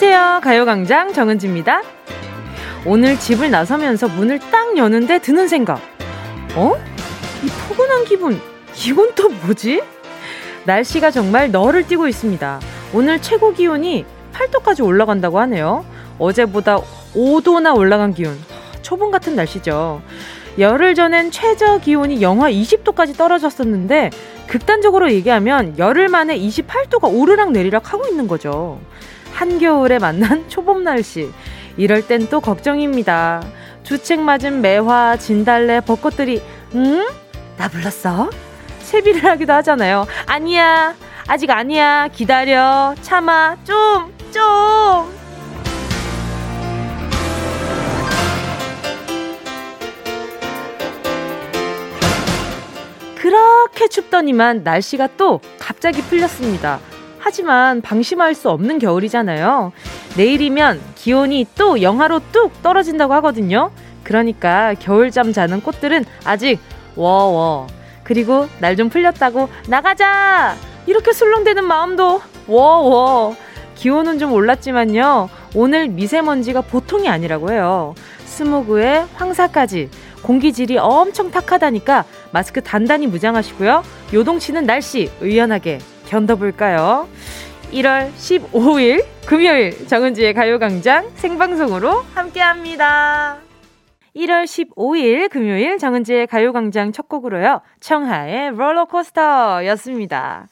안녕하세요. 가요광장 정은지입니다. 오늘 집을 나서면서 문을 딱 여는데 드는 생각. 어? 이 포근한 기분, 이건 또 뭐지? 날씨가 정말 너를 띄고 있습니다. 오늘 최고 기온이 8도까지 올라간다고 하네요. 어제보다 5도나 올라간 기온. 초봄 같은 날씨죠. 열흘 전엔 최저 기온이 영하 20도까지 떨어졌었는데 극단적으로 얘기하면 열흘 만에 28도가 오르락 내리락 하고 있는 거죠. 한겨울에 만난 초봄 날씨. 이럴 땐 또 걱정입니다. 주책 맞은 매화, 진달래, 벚꽃들이, 응? 나 불렀어? 세비를 하기도 하잖아요. 아니야. 아직 아니야. 기다려. 참아. 좀, 좀. 그렇게 춥더니만 날씨가 또 갑자기 풀렸습니다. 하지만 방심할 수 없는 겨울이잖아요. 내일이면 기온이 또 영하로 뚝 떨어진다고 하거든요. 그러니까 겨울잠 자는 꽃들은 아직 워워. 그리고 날 좀 풀렸다고 나가자! 이렇게 술렁대는 마음도 워워. 기온은 좀 올랐지만요. 오늘 미세먼지가 보통이 아니라고 해요. 스모그에 황사까지 공기질이 엄청 탁하다니까 마스크 단단히 무장하시고요. 요동치는 날씨 의연하게 견뎌볼까요? 1월 15일 금요일 정은지의 가요광장 생방송으로 함께합니다. 1월 15일 금요일 정은지의 가요광장 첫 곡으로요. 청하의 롤러코스터 였습니다.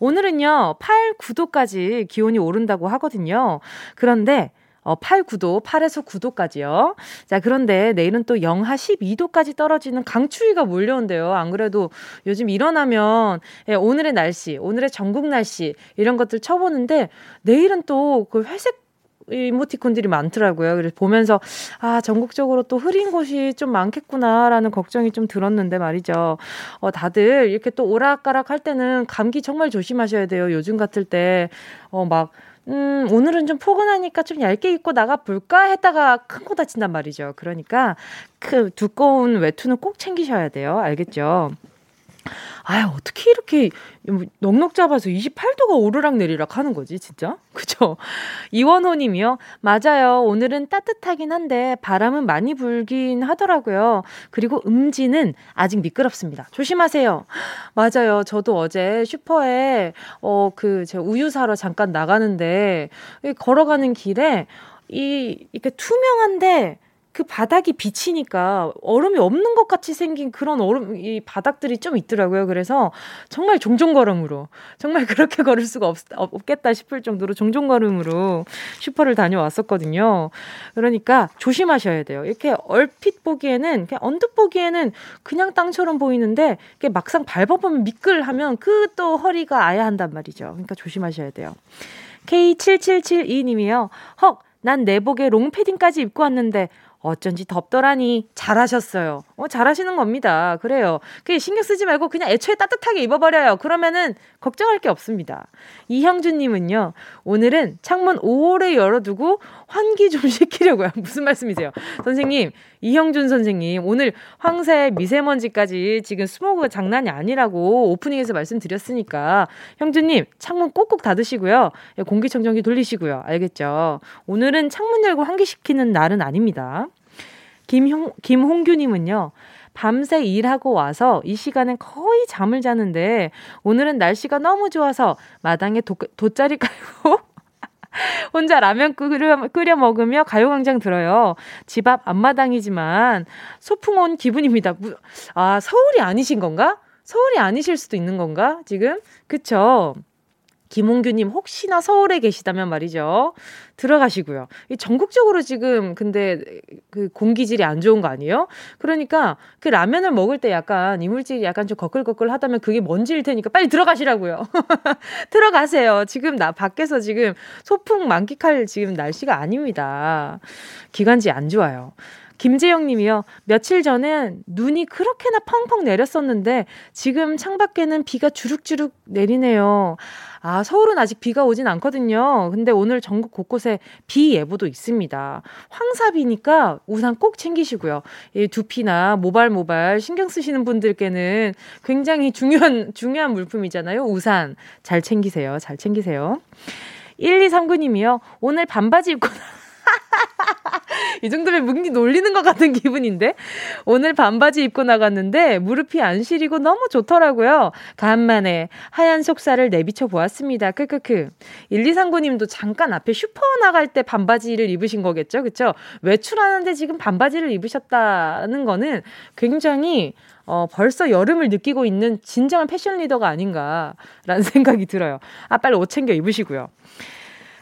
오늘은요, 8, 9도까지 기온이 오른다고 하거든요. 그런데 어, 8, 9도, 8에서 9도까지요. 자, 그런데 내일은 또 영하 12도까지 떨어지는 강추위가 몰려온대요. 안 그래도 요즘 일어나면 예, 오늘의 날씨, 오늘의 전국 날씨 이런 것들 쳐보는데 내일은 또 그 회색 이모티콘들이 많더라고요. 그래서 보면서 아 전국적으로 또 흐린 곳이 좀 많겠구나라는 걱정이 좀 들었는데 말이죠. 어 다들 이렇게 또 오락가락 할 때는 감기 정말 조심하셔야 돼요. 요즘 같을 때 어 막 음, 오늘은 좀 포근하니까 좀 얇게 입고 나가 볼까 했다가 큰 코 다친단 말이죠. 그러니까 그 두꺼운 외투는 꼭 챙기셔야 돼요. 알겠죠? 아유, 어떻게 이렇게 넉넉 잡아서 28도가 오르락 내리락 하는 거지, 진짜? 그죠? 이원호 님이요. 맞아요. 오늘은 따뜻하긴 한데 바람은 많이 불긴 하더라고요. 그리고 음지는 아직 미끄럽습니다. 조심하세요. 맞아요. 저도 어제 슈퍼에, 어, 그, 제 우유 사러 잠깐 나가는데, 걸어가는 길에, 이, 이렇게 투명한데, 그 바닥이 비치니까 얼음이 없는 것 같이 생긴 그런 얼음, 이 바닥들이 좀 있더라고요. 그래서 정말 종종 걸음으로, 정말 그렇게 걸을 수가 없, 없겠다 싶을 정도로 종종 걸음으로 슈퍼를 다녀왔었거든요. 그러니까 조심하셔야 돼요. 이렇게 얼핏 보기에는, 그냥 언뜻 보기에는 그냥 땅처럼 보이는데, 이게 막상 밟아보면 미끌하면 그 또 허리가 아야 한단 말이죠. 그러니까 조심하셔야 돼요. K7772님이요. 헉, 난 내복에 롱패딩까지 입고 왔는데 어쩐지 덥더라니 잘하셨어요. 어, 잘하시는 겁니다. 그래요. 그 신경 쓰지 말고 그냥 애초에 따뜻하게 입어버려요. 그러면은 걱정할 게 없습니다. 이형준님은요, 오늘은 창문 5호를 열어두고 환기 좀 시키려고요. 무슨 말씀이세요? 선생님, 이형준 선생님, 오늘 황새 미세먼지까지 지금 스모그 장난이 아니라고 오프닝에서 말씀드렸으니까, 형준님, 창문 꼭꼭 닫으시고요. 공기청정기 돌리시고요. 알겠죠? 오늘은 창문 열고 환기시키는 날은 아닙니다. 김홍, 김홍규님은요, 밤새 일하고 와서 이 시간엔 거의 잠을 자는데 오늘은 날씨가 너무 좋아서 마당에 도, 돗자리 깔고 혼자 라면 끓여, 끓여 먹으며 가요광장 들어요. 집 앞 앞마당이지만 소풍 온 기분입니다. 아, 서울이 아니신 건가? 서울이 아니실 수도 있는 건가? 지금? 그쵸? 김홍규님 혹시나 서울에 계시다면 말이죠. 들어가시고요. 이 전국적으로 지금 근데 그 공기질이 안 좋은 거 아니에요? 그러니까 그 라면을 먹을 때 약간 이물질이 약간 좀 거끌거끌 하다면 그게 먼지일 테니까 빨리 들어가시라고요. 들어가세요. 지금 나 밖에서 지금 소풍 만끽할 지금 날씨가 아닙니다. 기관지 안 좋아요. 김재영 님이요. 며칠 전엔 눈이 그렇게나 펑펑 내렸었는데 지금 창밖에는 비가 주룩주룩 내리네요. 아, 서울은 아직 비가 오진 않거든요. 근데 오늘 전국 곳곳에 비 예보도 있습니다. 황사비니까 우산 꼭 챙기시고요. 이 두피나 모발 모발 신경 쓰시는 분들께는 굉장히 중요한 중요한 물품이잖아요. 우산 잘 챙기세요. 잘 챙기세요. 1239님이요. 오늘 반바지 입고 이 정도면 뭉디 놀리는 것 같은 기분인데 오늘 반바지 입고 나갔는데 무릎이 안 시리고 너무 좋더라고요. 간만에 하얀 속살을 내비쳐 보았습니다. 크크크. 1239님도 잠깐 앞에 슈퍼 나갈 때 반바지를 입으신 거겠죠, 그쵸 외출하는데 지금 반바지를 입으셨다는 거는 굉장히 어, 벌써 여름을 느끼고 있는 진정한 패션 리더가 아닌가라는 생각이 들어요. 아, 빨리 옷 챙겨 입으시고요.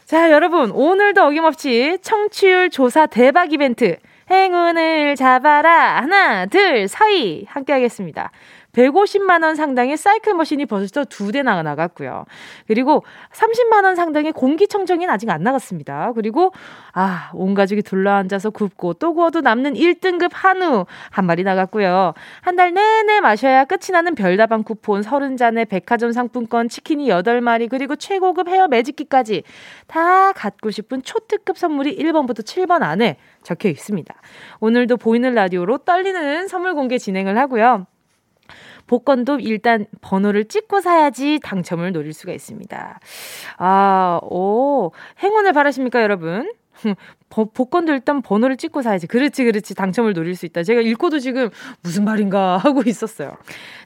자, 여러분, 오늘도 어김없이 청취율 조사 대박 이벤트, 행운을 잡아라. 하나, 둘, 서희. 함께 하겠습니다. 150만 원 상당의 사이클 머신이 벌써 두 대나 나갔고요. 그리고 30만 원 상당의 공기청정기는 아직 안 나갔습니다. 그리고, 아, 온 가족이 둘러앉아서 굽고 또 구워도 남는 1등급 한우 한 마리 나갔고요. 한 달 내내 마셔야 끝이 나는 별다방 쿠폰 30잔에 백화점 상품권 치킨이 8마리 그리고 최고급 헤어 매직기까지 다 갖고 싶은 초특급 선물이 1번부터 7번 안에 적혀 있습니다. 오늘도 보이는 라디오로 떨리는 선물 공개 진행을 하고요. 복권도 일단 번호를 찍고 사야지 당첨을 노릴 수가 있습니다. 아, 오, 행운을 바라십니까, 여러분? 복권도 일단 번호를 찍고 사야지. 그렇지, 그렇지. 당첨을 노릴 수 있다. 제가 읽고도 지금 무슨 말인가 하고 있었어요.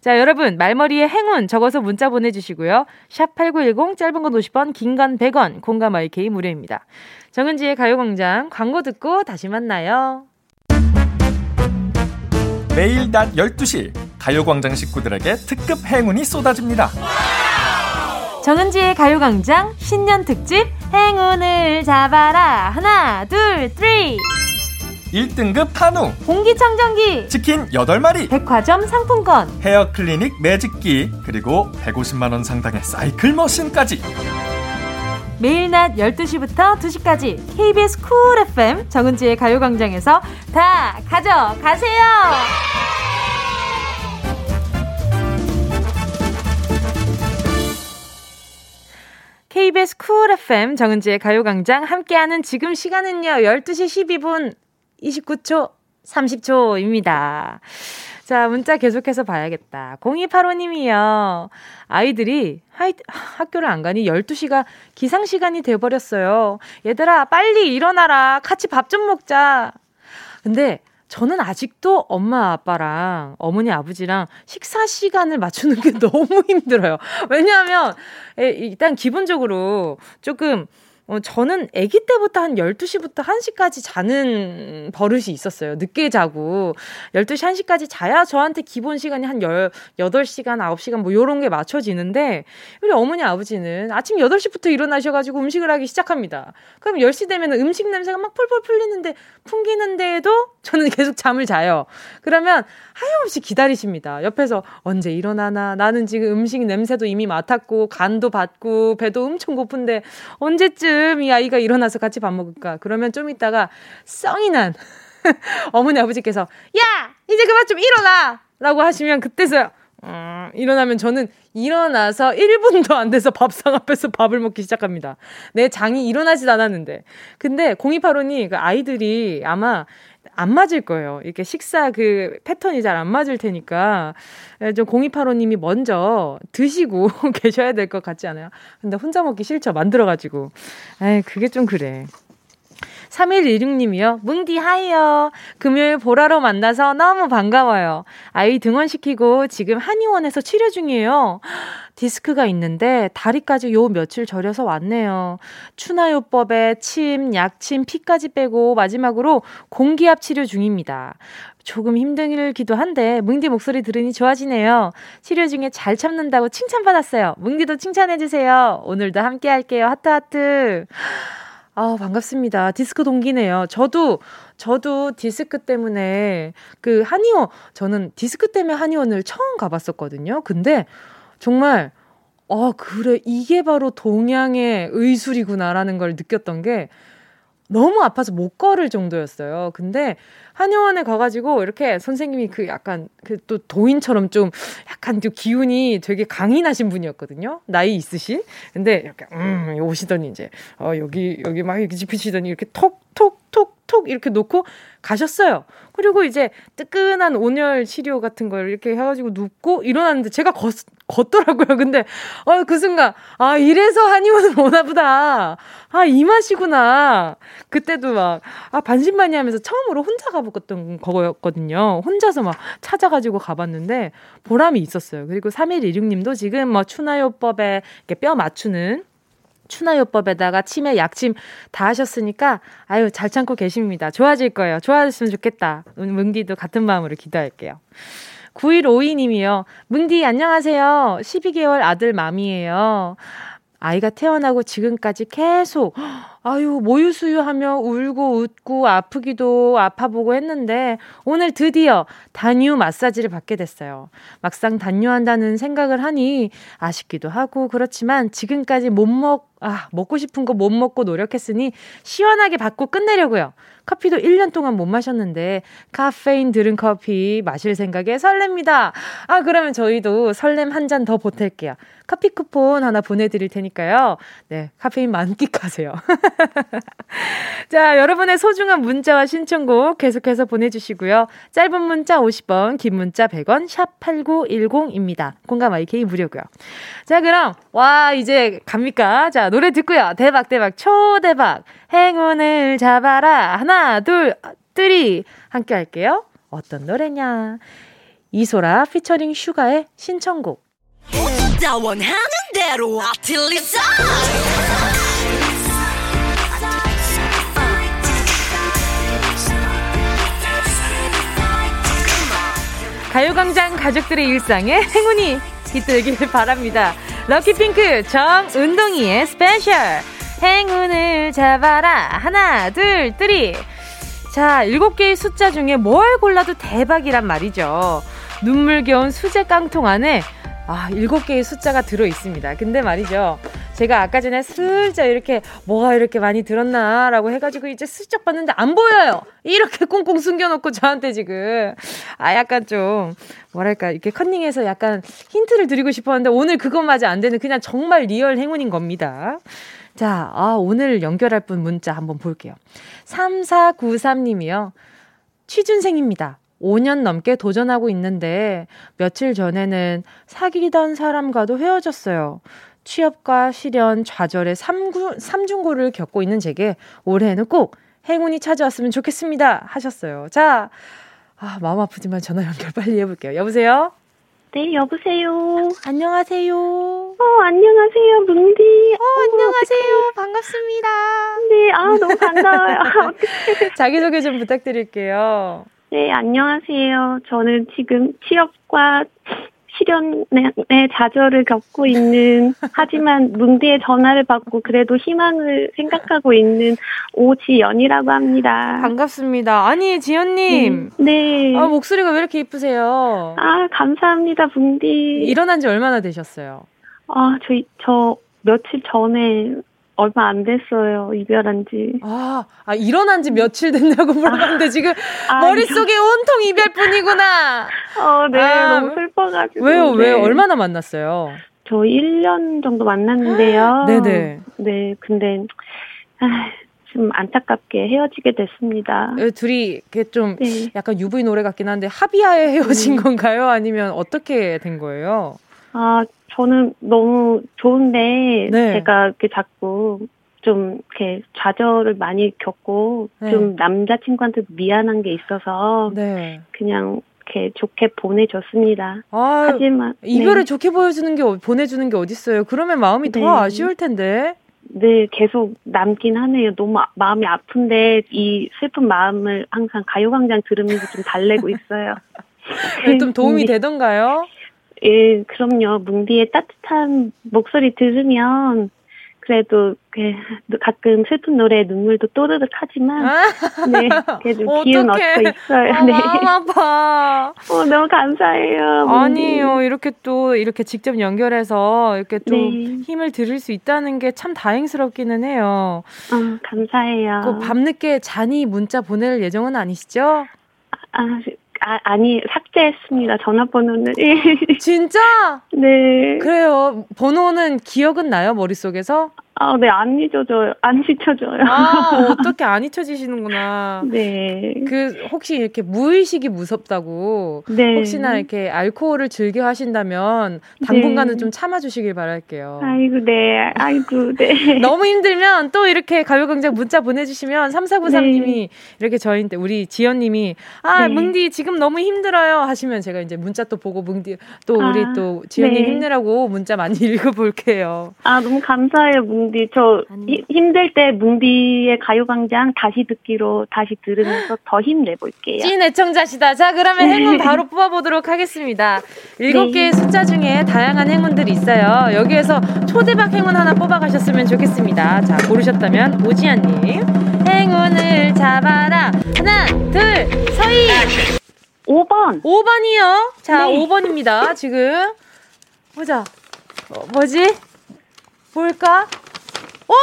자, 여러분, 말머리에 행운 적어서 문자 보내주시고요. 샵8910, 짧은 건 50원, 긴 건 100원, 공감 IK 무료입니다. 정은지의 가요광장 광고 듣고 다시 만나요. 매일 낮 12시 가요광장 식구들에게 특급 행운이 쏟아집니다. 정은지의 가요광장 신년 특집 행운을 잡아라. 하나 둘 three. 1등급 한우. 공기청정기. 치킨 8마리. 백화점 상품권. 헤어클리닉 매직기. 그리고 150만원 상당의 사이클 머신까지. 매일 낮 12시부터 2시까지 KBS Cool FM 정은지의 가요광장에서 다 가져가세요. KBS Cool FM 정은지의 가요광장 함께하는 지금 시간은요 12시 12분 29초 30초입니다. 자, 문자 계속해서 봐야겠다. 0285님이요. 아이들이 하이, 학교를 안 가니 12시가 기상시간이 돼버렸어요. 얘들아, 빨리 일어나라. 같이 밥 좀 먹자. 근데 저는 아직도 엄마 아빠랑 어머니 아버지랑 식사 시간을 맞추는 게 너무 힘들어요. 왜냐하면 일단 기본적으로 조금 어, 저는 아기 때부터 한 12시부터 1시까지 자는 버릇이 있었어요. 늦게 자고. 12시, 1시까지 자야 저한테 기본 시간이 한 8시간, 9시간 뭐 요런 게 맞춰지는데, 우리 어머니, 아버지는 아침 8시부터 일어나셔가지고 음식을 하기 시작합니다. 그럼 10시 되면 음식 냄새가 막 펄펄 풀리는데, 풍기는데도 저는 계속 잠을 자요. 그러면 하염없이 기다리십니다. 옆에서 언제 일어나나? 나는 지금 음식 냄새도 이미 맡았고, 간도 받고, 배도 엄청 고픈데, 언제쯤 이 아이가 일어나서 같이 밥 먹을까? 그러면 좀 있다가 썽이 난 어머니 아버지께서, 야! 이제 그만 좀 일어나! 라고 하시면 그때서야, 음, 일어나면 저는 일어나서 1분도 안 돼서 밥상 앞에서 밥을 먹기 시작합니다. 내 장이 일어나지도 않았는데. 근데 0285니 그 아이들이 아마 안 맞을 거예요. 이렇게 식사 그 패턴이 잘 안 맞을 테니까 좀 0285님이 먼저 드시고 계셔야 될 것 같지 않아요? 근데 혼자 먹기 싫죠. 만들어 가지고. 에이, 그게 좀 그래. 3116님이요. 뭉디 하이요. 금요일 보라로 만나서 너무 반가워요. 아이 등원시키고 지금 한의원에서 치료 중이에요. 디스크가 있는데 다리까지 요 며칠 절여서 왔네요. 추나요법에 침, 약침, 피까지 빼고 마지막으로 공기압 치료 중입니다. 조금 힘들기도 한데 뭉디 목소리 들으니 좋아지네요. 치료 중에 잘 참는다고 칭찬받았어요. 뭉디도 칭찬해주세요. 오늘도 함께 할게요. 하트 하트. 아, 반갑습니다. 디스크 동기네요. 저도, 저도 디스크 때문에 그 한의원, 저는 디스크 때문에 한의원을 처음 가봤었거든요. 근데 정말, 어, 그래, 이게 바로 동양의 의술이구나라는 걸 느꼈던 게 너무 아파서 못 걸을 정도였어요. 근데 한의원에 가가지고 이렇게 선생님이 그 약간 그 또 도인처럼 좀 약간 좀 기운이 되게 강인하신 분이었거든요. 나이 있으신. 근데 이렇게 음 오시더니 이제 어 여기 여기 막 이렇게 짚으시더니 이렇게 톡톡톡 톡 이렇게 놓고 가셨어요. 그리고 이제 뜨끈한 온열 치료 같은 걸 이렇게 해가지고 눕고 일어났는데 제가 걷, 걷더라고요. 근데, 어, 그 순간, 아, 이래서 한의원을 오나 보다. 아, 이 맛이구나. 그때도 막, 아, 반신반의하면서 처음으로 혼자 가봤던 거였거든요. 혼자서 막 찾아가지고 가봤는데, 보람이 있었어요. 그리고 3116님도 지금 뭐 추나요법에 뼈 맞추는 추나요법에다가 치매, 약침 다 하셨으니까 아유 잘 참고 계십니다. 좋아질 거예요. 좋아졌으면 좋겠다. 문디도 같은 마음으로 기도할게요. 9152님이요. 문디 안녕하세요. 12개월 아들 맘이에요. 아이가 태어나고 지금까지 계속 아유 모유수유하며 울고 웃고 아프기도 아파보고 했는데 오늘 드디어 단유 마사지를 받게 됐어요. 막상 단유한다는 생각을 하니 아쉽기도 하고 그렇지만 지금까지 못 먹, 아, 먹고 싶은 거 못 먹고 노력했으니 시원하게 받고 끝내려고요. 커피도 1년 동안 못 마셨는데 카페인 들은 커피 마실 생각에 설렙니다. 아, 그러면 저희도 설렘 한 잔 더 보탤게요. 커피 쿠폰 하나 보내드릴 테니까요. 네, 카페인 만끽하세요. 자, 여러분의 소중한 문자와 신청곡 계속해서 보내주시고요. 짧은 문자 50원, 긴 문자 100원, 샵 8910입니다. 공감 IK 무료고요. 자, 그럼, 와, 이제 갑니까? 자, 노래 듣고요. 대박, 대박, 초대박. 행운을 잡아라. 하나, 둘, 뜨리. 함께 할게요. 어떤 노래냐. 이소라 피처링 슈가의 신청곡. 아틀리사 가요광장 가족들의 일상에 행운이 깃들길 바랍니다. lucky pink 정은동이의 special 행운을 잡아라 하나 둘 three 자 일곱 개의 숫자 중에 뭘 골라도 대박이란 말이죠. 눈물겨운 수제 깡통 안에 아, 일곱 개의 숫자가 들어 있습니다. 근데 말이죠. 제가 아까 전에 슬쩍 이렇게 뭐가 이렇게 많이 들었나라고 해가지고 이제 슬쩍 봤는데 안 보여요. 이렇게 꽁꽁 숨겨놓고 저한테 지금 아 약간 좀 뭐랄까 이렇게 컨닝해서 약간 힌트를 드리고 싶었는데 오늘 그것마저 안 되는 그냥 정말 real 행운인 겁니다. 자, 아, 오늘 연결할 분 문자 한번 볼게요. 3493님이요. 취준생입니다. 5년 넘게 도전하고 있는데 며칠 전에는 사귀던 사람과도 헤어졌어요. 취업과 실연, 좌절의 삼구, 삼중고를 겪고 있는 제게 올해는 꼭 행운이 찾아왔으면 좋겠습니다. 하셨어요. 자, 아, 마음 아프지만 전화 연결 빨리 해볼게요. 여보세요? 네, 여보세요. 안녕하세요. 어, 안녕하세요, 문디. 어, 어 안녕하세요. 어떡해. 반갑습니다. 네, 아, 너무 반가워요. 자기소개 좀 부탁드릴게요. 네, 안녕하세요. 저는 지금 취업과 실현의 좌절을 겪고 있는 하지만 문대의 전화를 받고 그래도 희망을 생각하고 있는 오지연이라고 합니다. 반갑습니다. 아니 지연님. 네. 아, 목소리가 왜 이렇게 이쁘세요? 아 감사합니다, 문디. 일어난 지 얼마나 되셨어요? 아, 저, 저 며칠 전에 얼마 안 됐어요. 이별한 지. 아, 아 일어난 지 며칠 됐냐고 물어봤는데 아, 지금 아, 머릿속에 온통 이별뿐이구나. 어, 네. 아, 너무 슬퍼가지고. 왜요? 네. 왜 얼마나 만났어요? 저 1년 정도 만났는데요. 네네. 네, 근데 아, 좀 안타깝게 헤어지게 됐습니다. 네, 둘이 이렇게 좀 네. 약간 UV 노래 같긴 한데 합의하에 헤어진 음. 건가요? 아니면 어떻게 된 거예요? 아, 저는 너무 좋은데 네. 제가 이렇게 자꾸 좀 이렇게 좌절을 많이 겪고 네. 좀 남자친구한테 미안한 게 있어서 네. 그냥 이렇게 좋게 보내줬습니다. 아, 하지만 이별을 네. 좋게 보여주는 게 보내주는 게 어딨어요? 그러면 마음이 더 네. 아쉬울 텐데. 네, 계속 남긴 하네요. 너무 아, 마음이 아픈데 이 슬픈 마음을 항상 가요광장 들으면서 좀 달래고 있어요. 좀 도움이 네. 되던가요? 예, 그럼요. 뭉디의 따뜻한 목소리 들으면 그래도 가끔 슬픈 노래 눈물도 또르륵 하지만 아. 네 그래도 기운 얻고 있어요. 아, 네. 아파. 어, 너무 감사해요. 뭉디. 아니에요. 이렇게 또 이렇게 직접 연결해서 이렇게 또 네. 힘을 드릴 수 있다는 게 참 다행스럽기는 해요. 어, 감사해요. 밤늦게 잔이 문자 보낼 예정은 아니시죠? 아, 아, 아니, 삭제했습니다. 전화번호는. 진짜? 네. 그래요. 번호는 기억은 나요, 머릿속에서? 아, 네, 안 잊어져요. 안 잊혀져요. 아, 어떻게 안 잊혀지시는구나. 네. 그, 혹시 이렇게 무의식이 무섭다고. 네. 혹시나 이렇게 알코올을 즐겨 하신다면 당분간은 네. 좀 참아주시길 바랄게요. 아이고, 네. 아이고, 네. 너무 힘들면 또 이렇게 가요광장 문자 보내주시면 3493님이 네. 이렇게 저희한테, 우리 지연님이, 아, 네. 뭉디 지금 너무 힘들어요. 하시면 제가 이제 문자 또 보고 뭉디, 또 우리 아, 또 지연님 네. 힘내라고 문자 많이 읽어볼게요. 아, 너무 감사해요, 뭉디. 뭉디 저 아니. 힘들 때 뭉디의 가요광장 다시 듣기로 다시 들으면서 더 힘내볼게요. 찐 애청자시다. 자 그러면 행운 바로 뽑아보도록 하겠습니다. 일곱 개의 네. 숫자 중에 다양한 행운들이 있어요. 여기에서 초대박 행운 하나 뽑아가셨으면 좋겠습니다. 자 고르셨다면 오지아님 행운을 잡아라 하나 둘 서희 5번 5번이요. 자 네. 5번입니다. 지금 보자. 어, 뭐지? 뭘까? 어?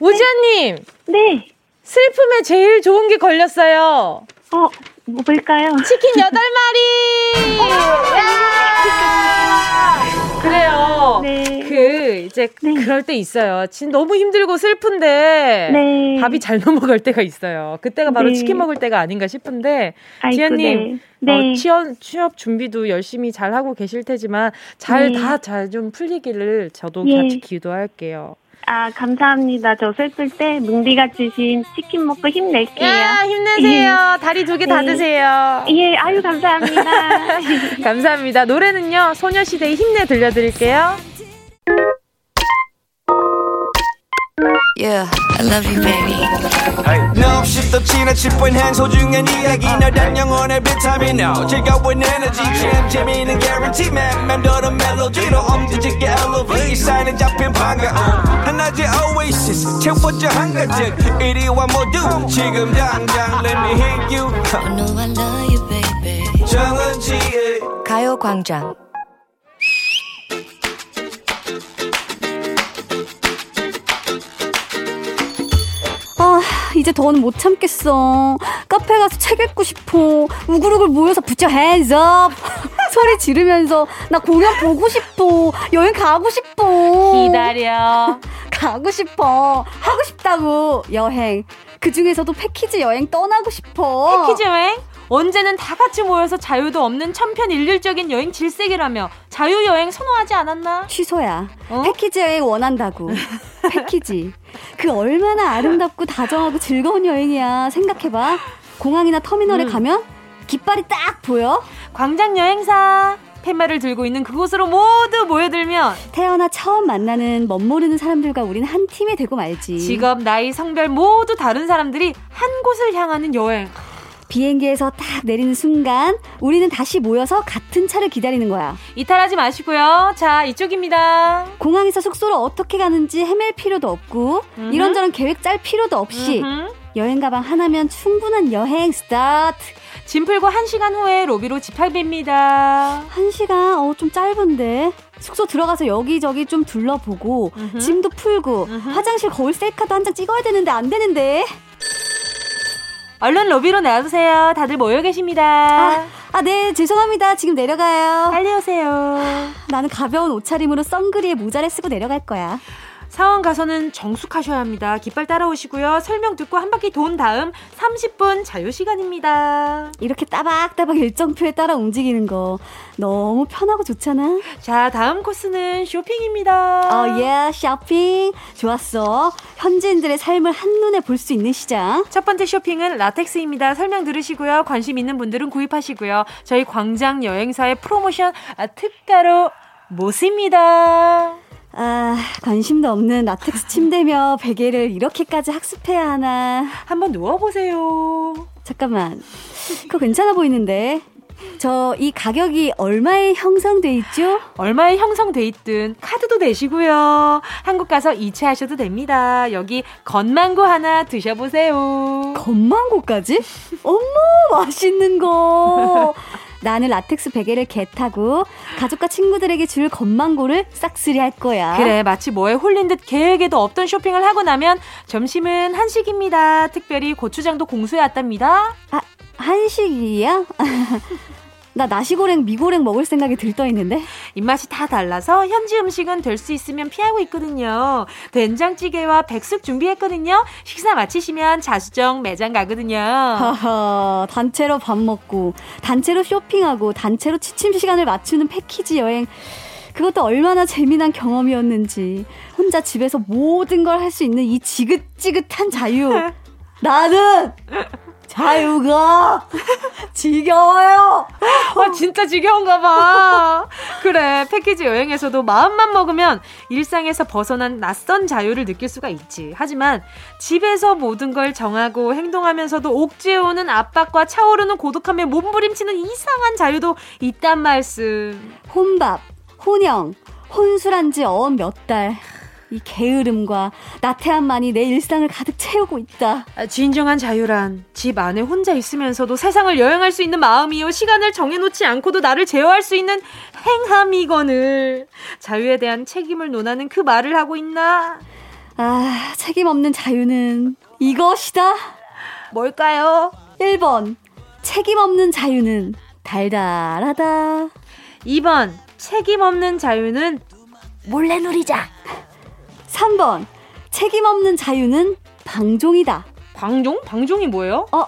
오지아님. 네. 슬픔에 제일 좋은 게 걸렸어요. 어, 뭘까요? 치킨 8마리! 그래요. 네. 그, 이제, 네. 그럴 때 있어요. 진 너무 힘들고 슬픈데, 네. 밥이 잘 넘어갈 때가 있어요. 그때가 바로 네. 치킨 먹을 때가 아닌가 싶은데, 지연님, 네. 어, 네. 취업, 취업 준비도 열심히 잘 하고 계실 테지만, 잘, 다 잘 좀 풀리기를 저도 예. 같이 기도할게요. 아, 감사합니다. 저 슬플 때 뭉디가 주신 치킨 먹고 힘낼게요. 야, 힘내세요. 다리 두 개다 네. 드세요. 예, 아유, 감사합니다. 감사합니다. 노래는요, 소녀시대의 힘내 들려드릴게요. Yeah, I love you, baby. No, 없이 또 지나칠 뻔한 소중한 이야기. 너란 영혼의 비타민. No 즐거운 에너지. 참 재미있는 guarantee man. 맘대로 멜로디로 엄지짓게 elevate. 사인은 잡힌 반가움 하나의 oasis. 채워져 한가득 이리와 모두. 지금 당장 let me hit you. I know I love you, baby. 정은지의 가요광장 이제 더는 못 참겠어. 카페 가서 책 읽고 싶어. 우글우글 모여서 붙여 hands up. 소리 지르면서 나 공연 보고 싶어. 여행 가고 싶어. 기다려. 가고 싶어. 하고 싶다고. 여행. 그 중에서도 패키지 여행 떠나고 싶어. 패키지 여행? 언제는 다 같이 모여서 자유도 없는 천편일률적인 여행 질색이라며 자유여행 선호하지 않았나? 취소야. 어? 패키지 여행 원한다고. 패키지. 그 얼마나 아름답고 다정하고 즐거운 여행이야. 생각해봐. 공항이나 터미널에 음. 가면 깃발이 딱 보여. 광장 여행사. 팻말을 들고 있는 그곳으로 모두 모여들면 태어나 처음 만나는 멋 모르는 사람들과 우린 한 팀이 되고 말지. 직업, 나이, 성별 모두 다른 사람들이 한 곳을 향하는 여행. 비행기에서 딱 내리는 순간 우리는 다시 모여서 같은 차를 기다리는 거야. 이탈하지 마시고요. 자, 이쪽입니다. 공항에서 숙소로 어떻게 가는지 헤맬 필요도 없고 음흠. 이런저런 계획 짤 필요도 없이 음흠. 여행 가방 하나면 충분한 여행 스타트. 짐 풀고 1시간 후에 로비로 집합입니다. 1시간? 어, 좀 짧은데. 숙소 들어가서 여기저기 좀 둘러보고 음흠. 짐도 풀고 화장실 거울 셀카도 한 장 찍어야 되는데 안 되는데. 얼른 로비로 나와주세요. 다들 모여 계십니다. 아, 아, 네, 죄송합니다. 지금 내려가요. 빨리 오세요. 나는 가벼운 옷차림으로 선글이에 모자를 쓰고 내려갈 거야. 상황 가서는 정숙하셔야 합니다. 깃발 따라오시고요. 설명 듣고 한 바퀴 돈 다음 30분 자유 시간입니다. 이렇게 따박따박 일정표에 따라 움직이는 거 너무 편하고 좋잖아. 자, 다음 코스는 쇼핑입니다. 어, 예, 쇼핑. 좋았어. 현지인들의 삶을 한눈에 볼 수 있는 시장. 첫 번째 쇼핑은 라텍스입니다. 설명 들으시고요. 관심 있는 분들은 구입하시고요. 저희 광장 여행사의 프로모션 특가로 모십니다. 아, 관심도 없는 라텍스 침대며 베개를 이렇게까지 학습해야 하나. 한번 누워보세요. 잠깐만. 그거 괜찮아 보이는데. 저 이 가격이 얼마에 형성돼 있죠? 얼마에 형성돼 있든 카드도 되시고요. 한국 가서 이체하셔도 됩니다. 여기 건망고 하나 드셔보세요. 건망고까지? 어머 맛있는 거. 나는 라텍스 베개를 get 하고 가족과 친구들에게 줄 건망고를 싹쓸이 할 거야. 그래, 마치 뭐에 홀린 듯 계획에도 없던 쇼핑을 하고 나면 점심은 한식입니다. 특별히 고추장도 공수해 왔답니다. 아, 한식이야? 나 나시고랭, 미고랭 먹을 생각이 들떠 있는데? 입맛이 다 달라서 현지 음식은 될 수 있으면 피하고 있거든요. 된장찌개와 백숙 준비했거든요. 식사 마치시면 자수정 매장 가거든요. 하하, 단체로 밥 먹고, 단체로 쇼핑하고, 단체로 취침 시간을 맞추는 패키지 여행. 그것도 얼마나 재미난 경험이었는지. 혼자 집에서 모든 걸 할 수 있는 이 지긋지긋한 자유. 나는 자유가 지겨워요. 와 진짜 지겨운가 봐. 그래 패키지 여행에서도 마음만 먹으면 일상에서 벗어난 낯선 자유를 느낄 수가 있지. 하지만 집에서 모든 걸 정하고 행동하면서도 옥죄오는 압박과 차오르는 고독함에 몸부림치는 이상한 자유도 있단 말씀. 혼밥, 혼영, 혼술한 지어몇 달. 이 게으름과 나태함만이 내 일상을 가득 채우고 있다. 아, 진정한 자유란 집 안에 혼자 있으면서도 세상을 여행할 수 있는 마음이요. 시간을 정해놓지 않고도 나를 제어할 수 있는 행함이거늘. 자유에 대한 책임을 논하는 그 말을 하고 있나? 아, 책임 없는 자유는 이것이다. 뭘까요? 1번. 책임 없는 자유는 달달하다. 2번. 책임 없는 자유는 몰래 누리자. 3번. 책임 없는 자유는 방종이다. 방종? 방종이 뭐예요? 어,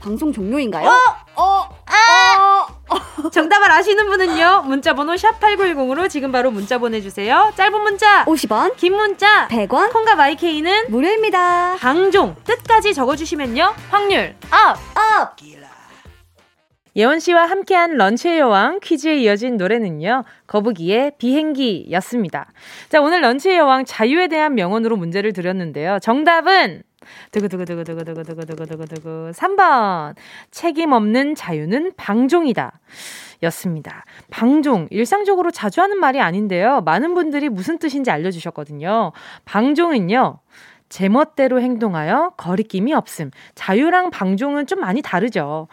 방송 종료인가요? 어, 어, 아! 어. 정답을 아시는 분은요. 문자 번호 샵 8910으로 지금 바로 문자 보내 주세요. 짧은 문자 50원, 긴 문자 100원, 콩과 마이케이는 무료입니다. 방종 뜻까지 적어 주시면요. 확률 up! up! 예원 씨와 함께한 런치의 여왕 퀴즈에 이어진 노래는요. 거북이의 비행기였습니다. 자, 오늘 런치의 여왕 자유에 대한 명언으로 문제를 드렸는데요. 정답은 두구두구두구두구두구두구두구두구두구 3번 책임 없는 자유는 방종이다. 였습니다. 방종 일상적으로 자주 하는 말이 아닌데요. 많은 분들이 무슨 뜻인지 알려주셨거든요. 방종은요. 제멋대로 행동하여 거리낌이 없음. 자유랑 방종은 좀 많이 다르죠.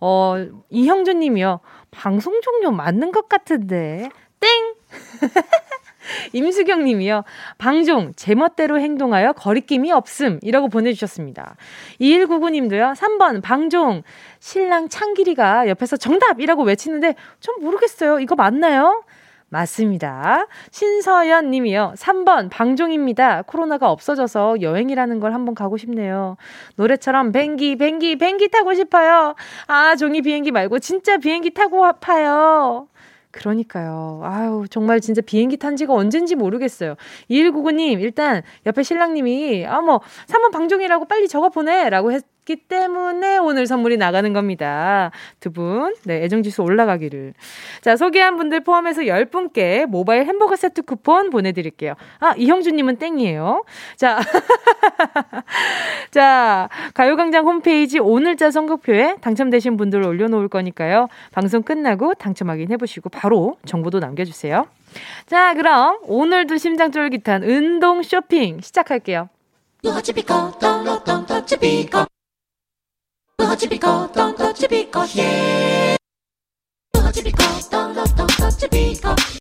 어, 이형준 님이요. 방송 종료 맞는 것 같은데. 땡! 임수경 님이요. 방종, 제멋대로 행동하여 거리낌이 없음. 이라고 보내주셨습니다. 2199 님도요. 3번, 방종, 신랑 창길이가 옆에서 정답이라고 외치는데 좀 모르겠어요. 이거 맞나요? 맞습니다. 신서연 님이요. 3번 방종입니다. 코로나가 없어져서 여행이라는 걸 한번 가고 싶네요. 노래처럼 뱅기 뱅기 뱅기 타고 싶어요. 아 종이 비행기 말고 진짜 비행기 타고 아파요. 그러니까요. 아유, 정말 진짜 비행기 탄 지가 언젠지 모르겠어요. 2199님, 일단 옆에 신랑님이, 아, 뭐, 3번 방종이라고 빨리 적어 보내! 라고 했, 있기 때문에 오늘 선물이 나가는 겁니다. 두 분, 네, 애정지수 올라가기를. 자, 소개한 분들 포함해서 10분께 모바일 햄버거 세트 쿠폰 보내드릴게요. 아, 이형주님은 땡이에요. 자, 자, 가요광장 홈페이지 오늘자 선곡표에 당첨되신 분들 올려놓을 거니까요. 방송 끝나고 당첨 확인해보시고 바로 정보도 남겨주세요. 자, 그럼 오늘도 심장 쫄깃한 운동 쇼핑 시작할게요. touch it because, don't touch it because, yeah. Touch it because, don't, don't touch it because.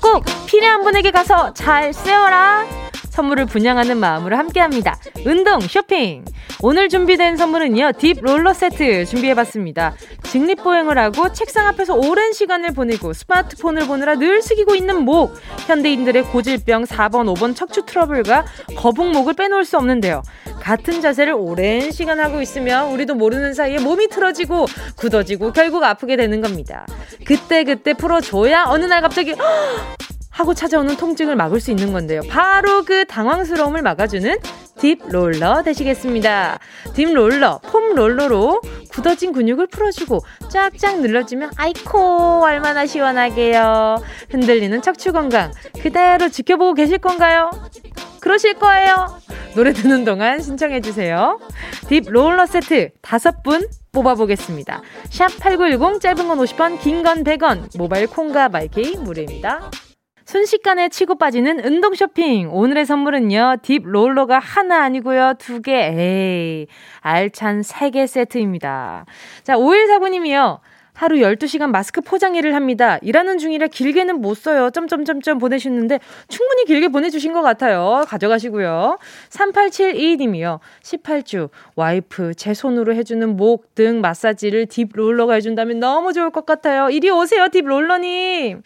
꼭 필요한 분에게 가서 잘 쓰여라. 선물을 분양하는 마음으로 함께합니다. 운동 쇼핑. 오늘 준비된 선물은요. 딥 롤러 세트 준비해봤습니다. 직립보행을 하고 책상 앞에서 오랜 시간을 보내고 스마트폰을 보느라 늘 숙이고 있는 목. 현대인들의 고질병 4번, 5번 척추 트러블과 거북목을 빼놓을 수 없는데요. 같은 자세를 오랜 시간 하고 있으면 우리도 모르는 사이에 몸이 틀어지고 굳어지고 결국 아프게 되는 겁니다. 그때 그때 풀어줘야 어느 날 갑자기 하고 찾아오는 통증을 막을 수 있는 건데요. 바로 그 당황스러움을 막아주는 Deep Roller 되시겠습니다. Deep Roller, foam roller로 굳어진 근육을 풀어주고 쫙쫙 눌러주면 아이코 얼마나 시원하게요. 흔들리는 척추 건강 그대로 지켜보고 계실 건가요? 그러실 거예요. 노래 듣는 동안 신청해 주세요. Deep Roller 세트 다섯 분 뽑아보겠습니다. 샵 8910 짧은 건 50원, 긴 건 100원, 모바일 콩과 마이케이 무료입니다. 순식간에 치고 빠지는 운동 쇼핑. 오늘의 선물은요, 딥 롤러가 하나 아니고요, 두 개, 에이, 알찬 세 개 세트입니다. 자, 5149님이요. 하루 12시간 마스크 포장 일을 합니다. 일하는 중이라 길게는 못 써요. 점점점점 보내주셨는데 충분히 길게 보내주신 것 같아요. 가져가시고요. 3872님이요. 18주 와이프 제 손으로 해주는 목 등 마사지를 Deep Roller가 해준다면 너무 좋을 것 같아요. 이리 오세요, Deep Roller님.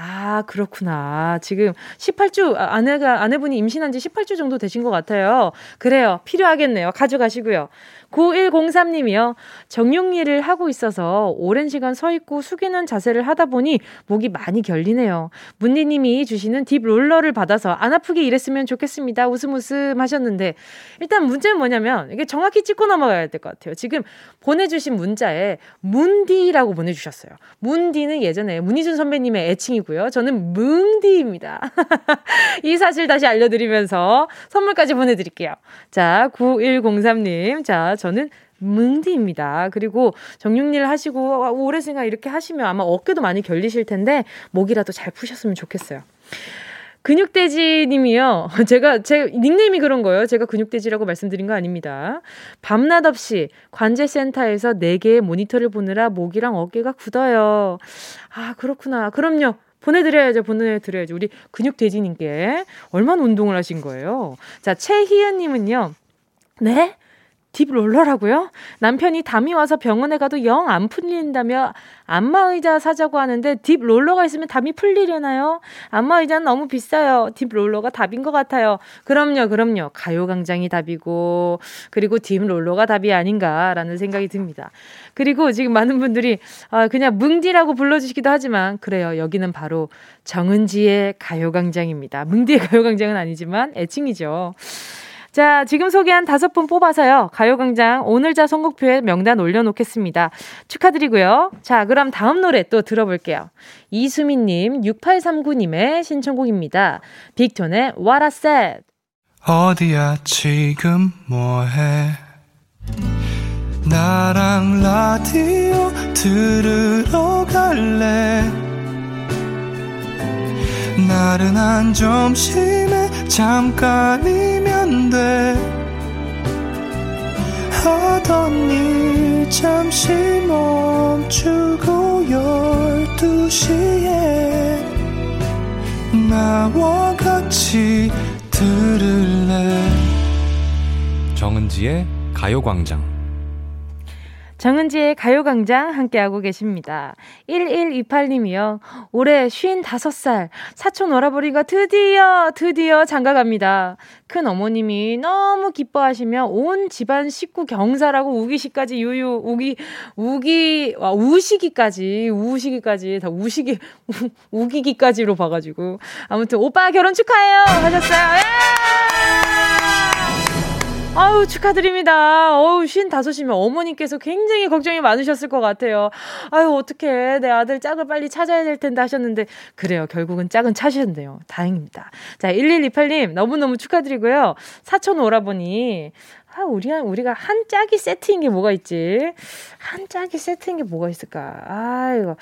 아, 그렇구나. 지금 18주, 아, 아내가, 아내분이 임신한 지 18주 정도 되신 것 같아요. 그래요. 필요하겠네요. 가져가시고요. 9103님이요. 정육일을 하고 있어서 오랜 시간 서 있고 숙이는 자세를 하다 보니 목이 많이 결리네요. 은디님이 주시는 Deep Roller를 받아서 안 아프게 일했으면 좋겠습니다. 웃음 웃음 하셨는데 일단 문제는 뭐냐면 이게 정확히 찍고 넘어가야 될 것 같아요. 지금 보내주신 문자에 문디라고 보내주셨어요. 문디는 예전에 문희준 선배님의 애칭이고요. 저는 뭉디입니다. 이 사실 다시 알려드리면서 선물까지 보내드릴게요. 자, 9103님. 자, 저는 뭉디입니다. 그리고 정육일 하시고 오래 생각 이렇게 하시면 아마 어깨도 많이 결리실 텐데 목이라도 잘 푸셨으면 좋겠어요. 근육돼지 님이요. 제가, 제 닉네임이 그런 거예요. 제가 근육돼지라고 말씀드린 거 아닙니다. 밤낮 없이 관제센터에서 4개의 모니터를 보느라 목이랑 어깨가 굳어요. 아, 그렇구나. 그럼요. 보내드려야죠. 보내드려야죠. 우리 근육돼지님께 얼마나 운동을 하신 거예요. 자, 최희연님은요. 네? 딥 롤러라고요? 남편이 담이 와서 병원에 가도 영 안 풀린다며 안마의자 사자고 하는데 딥 롤러가 있으면 담이 풀리려나요? 안마의자는 너무 비싸요. 딥 롤러가 답인 것 같아요. 그럼요, 그럼요. 가요광장이 답이고, 그리고 딥 롤러가 답이 아닌가라는 생각이 듭니다. 그리고 지금 많은 분들이 아, 그냥 뭉디라고 불러주시기도 하지만, 그래요. 여기는 바로 정은지의 가요광장입니다. 뭉디의 가요광장은 아니지만 애칭이죠. 자, 지금 소개한 다섯 분 뽑아서요. 가요광장 오늘자 선곡표에 명단 올려놓겠습니다. 축하드리고요. 자, 그럼 다음 노래 또 들어볼게요. 이수민님, 6839님의 신청곡입니다. 빅톤의 What I Said. 어디야, 지금 뭐해? 나랑 라디오 들으러 갈래? 나른한 점심에 잠깐이 면돼 하던 일 잠시 멈추고 열두 시에 나와 같이 들을래? 정은지의 가요광장 정은지의 가요광장 함께하고 계십니다. 1128님이요. 올해 55살 사촌 오라버리가 드디어 드디어 장가갑니다. 큰 어머님이 너무 기뻐하시며 온 집안 식구 경사라고 우기시까지 유유 우기 우기 와 우시기까지 우시기까지 다 우시기 우, 우기기까지로 봐가지고 아무튼 오빠 결혼 축하해요 하셨어요. 예! 아우 축하드립니다. 어우 쉰 다섯이면 어머님께서 굉장히 걱정이 많으셨을 것 같아요. 아유 어떻게 내 아들 짝을 빨리 찾아야 될 텐데 하셨는데 그래요. 결국은 짝은 찾으셨네요. 다행입니다. 자 1128님 너무너무 축하드리고요. 사촌 오라버니 아, 우리, 우리가 한 짝이 세트인 게 뭐가 있지? 한 짝이 세트인 게 뭐가 있을까? 아, 이거.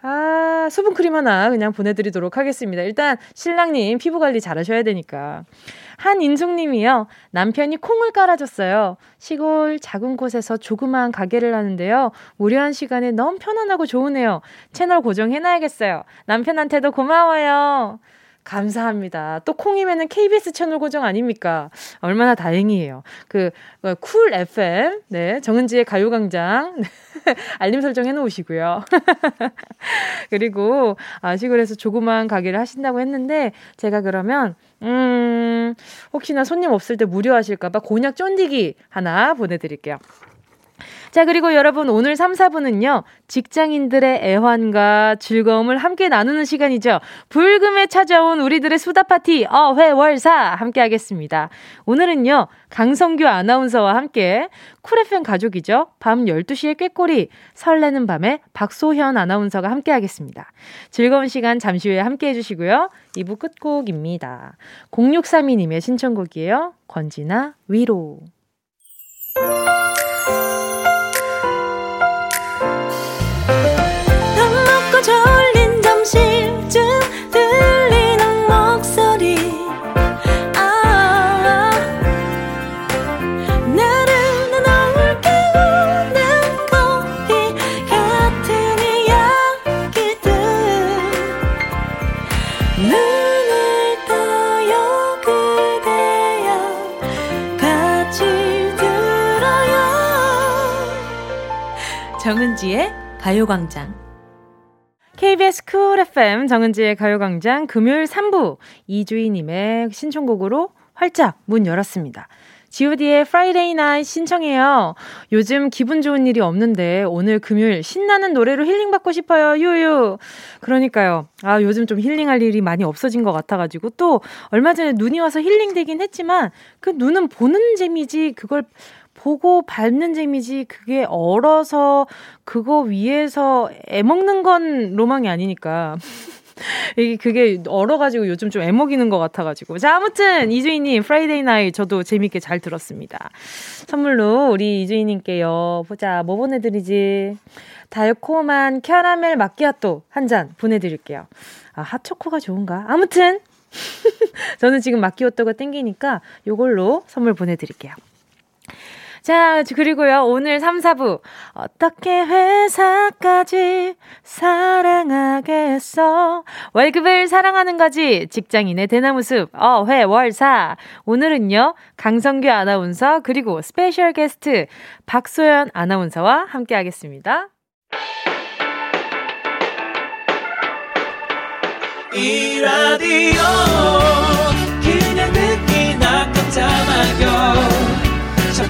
아, 수분크림 하나 그냥 보내드리도록 하겠습니다. 일단, 신랑님 피부 관리 잘 하셔야 되니까. 한인숙님이요. 남편이 콩을 깔아줬어요. 시골 작은 곳에서 조그마한 가게를 하는데요. 무료한 시간에 너무 편안하고 좋으네요. 채널 고정해놔야겠어요. 남편한테도 고마워요. 감사합니다. 또 콩이면은 KBS 채널 고정 아닙니까? 얼마나 다행이에요. 그, 쿨 FM, 네, 정은지의 가요광장, 알림 설정 해놓으시고요. 그리고, 아, 시골에서 조그만 가게를 하신다고 했는데, 제가 그러면, 음, 혹시나 손님 없을 때 무료하실까봐 곤약 쫀디기 하나 보내드릴게요. 자, 그리고 여러분, 오늘 3, 4분은요, 직장인들의 애환과 즐거움을 함께 나누는 시간이죠. 불금에 찾아온 우리들의 수다 파티, 어회월사, 함께 하겠습니다. 오늘은요, 강성규 아나운서와 함께 쿨FM 가족이죠. 밤 12시에 꾀꼬리, 설레는 밤에 박소현 아나운서가 함께 하겠습니다. 즐거운 시간 잠시 후에 함께 해주시고요. 2부 끝곡입니다. 0632님의 신청곡이에요. 권지나 위로. 정은지의 가요광장. KBS 쿨 FM 정은지의 가요광장 금요일 3부 이주희님의 신청곡으로 활짝 문 열었습니다. god의 Friday Night 신청해요. 요즘 기분 좋은 일이 없는데 오늘 금요일 신나는 노래로 힐링받고 싶어요. 유유. 그러니까요. 아, 요즘 좀 힐링할 일이 많이 없어진 것 같아가지고 또 얼마 전에 눈이 와서 힐링되긴 했지만 그 눈은 보는 재미지 그걸 보고 밟는 재미지 그게 얼어서 그거 위에서 애먹는 건 로망이 아니니까. 이게 그게 얼어가지고 요즘 좀 애먹이는 것 같아가지고. 자, 아무튼 이주희님 Friday night 저도 재밌게 잘 들었습니다. 선물로 우리 이주희님께요. 보자, 뭐 보내드리지? 달콤한 캐러멜 마끼아또 한 잔 보내드릴게요. 아, 핫초코가 좋은가? 아무튼 저는 지금 마끼아또가 땡기니까 요걸로 선물 보내드릴게요. 자, 그리고요, 오늘 3, 4부. 어떻게 회사까지 사랑하겠어? 월급을 사랑하는 거지. 직장인의 대나무숲, 어, 회, 월, 사. 오늘은요, 강성규 아나운서, 그리고 special guest, 박소연 아나운서와 함께 하겠습니다. 이 라디오 그냥 듣기 나 깜짝마요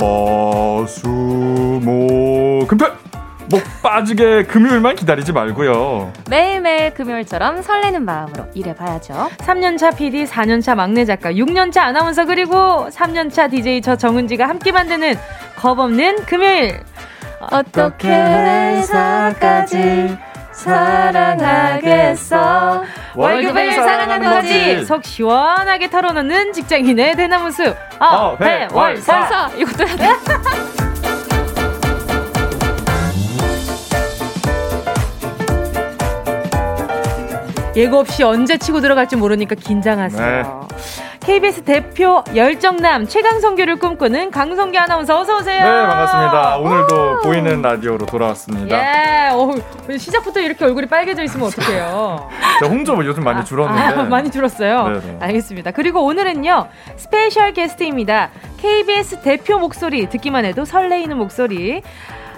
월화수목 금토일 목 빠지게 금요일만 기다리지 말고요. 매일매일 금요일처럼 설레는 마음으로 일해봐야죠. 3년차 PD, 4년차 막내 작가, 6년차 아나운서 그리고 3년차 DJ 저 정은지가 함께 만드는 겁없는 금요일. 어떻게 회사까지 사랑하겠어. 월급을 사랑하는 거지. 속 시원하게 털어놓는 직장인의 대나무 숲. 어, 회, 월, 사. 이것도 해야 돼. 예고 없이 언제 치고 들어갈지 모르니까 긴장하세요. 네. KBS 대표 열정남 최강성규를 꿈꾸는 강성규 아나운서 어서 오세요. 네 반갑습니다. 오늘도 보이는 라디오로 돌아왔습니다. 예, 어, 시작부터 이렇게 얼굴이 빨개져 있으면 어떡해요. 저 홍조 요즘 많이 줄었는데 아, 많이 줄었어요. 네네. 알겠습니다. 그리고 오늘은요 special guest입니다. KBS 대표 목소리 듣기만 해도 설레이는 목소리.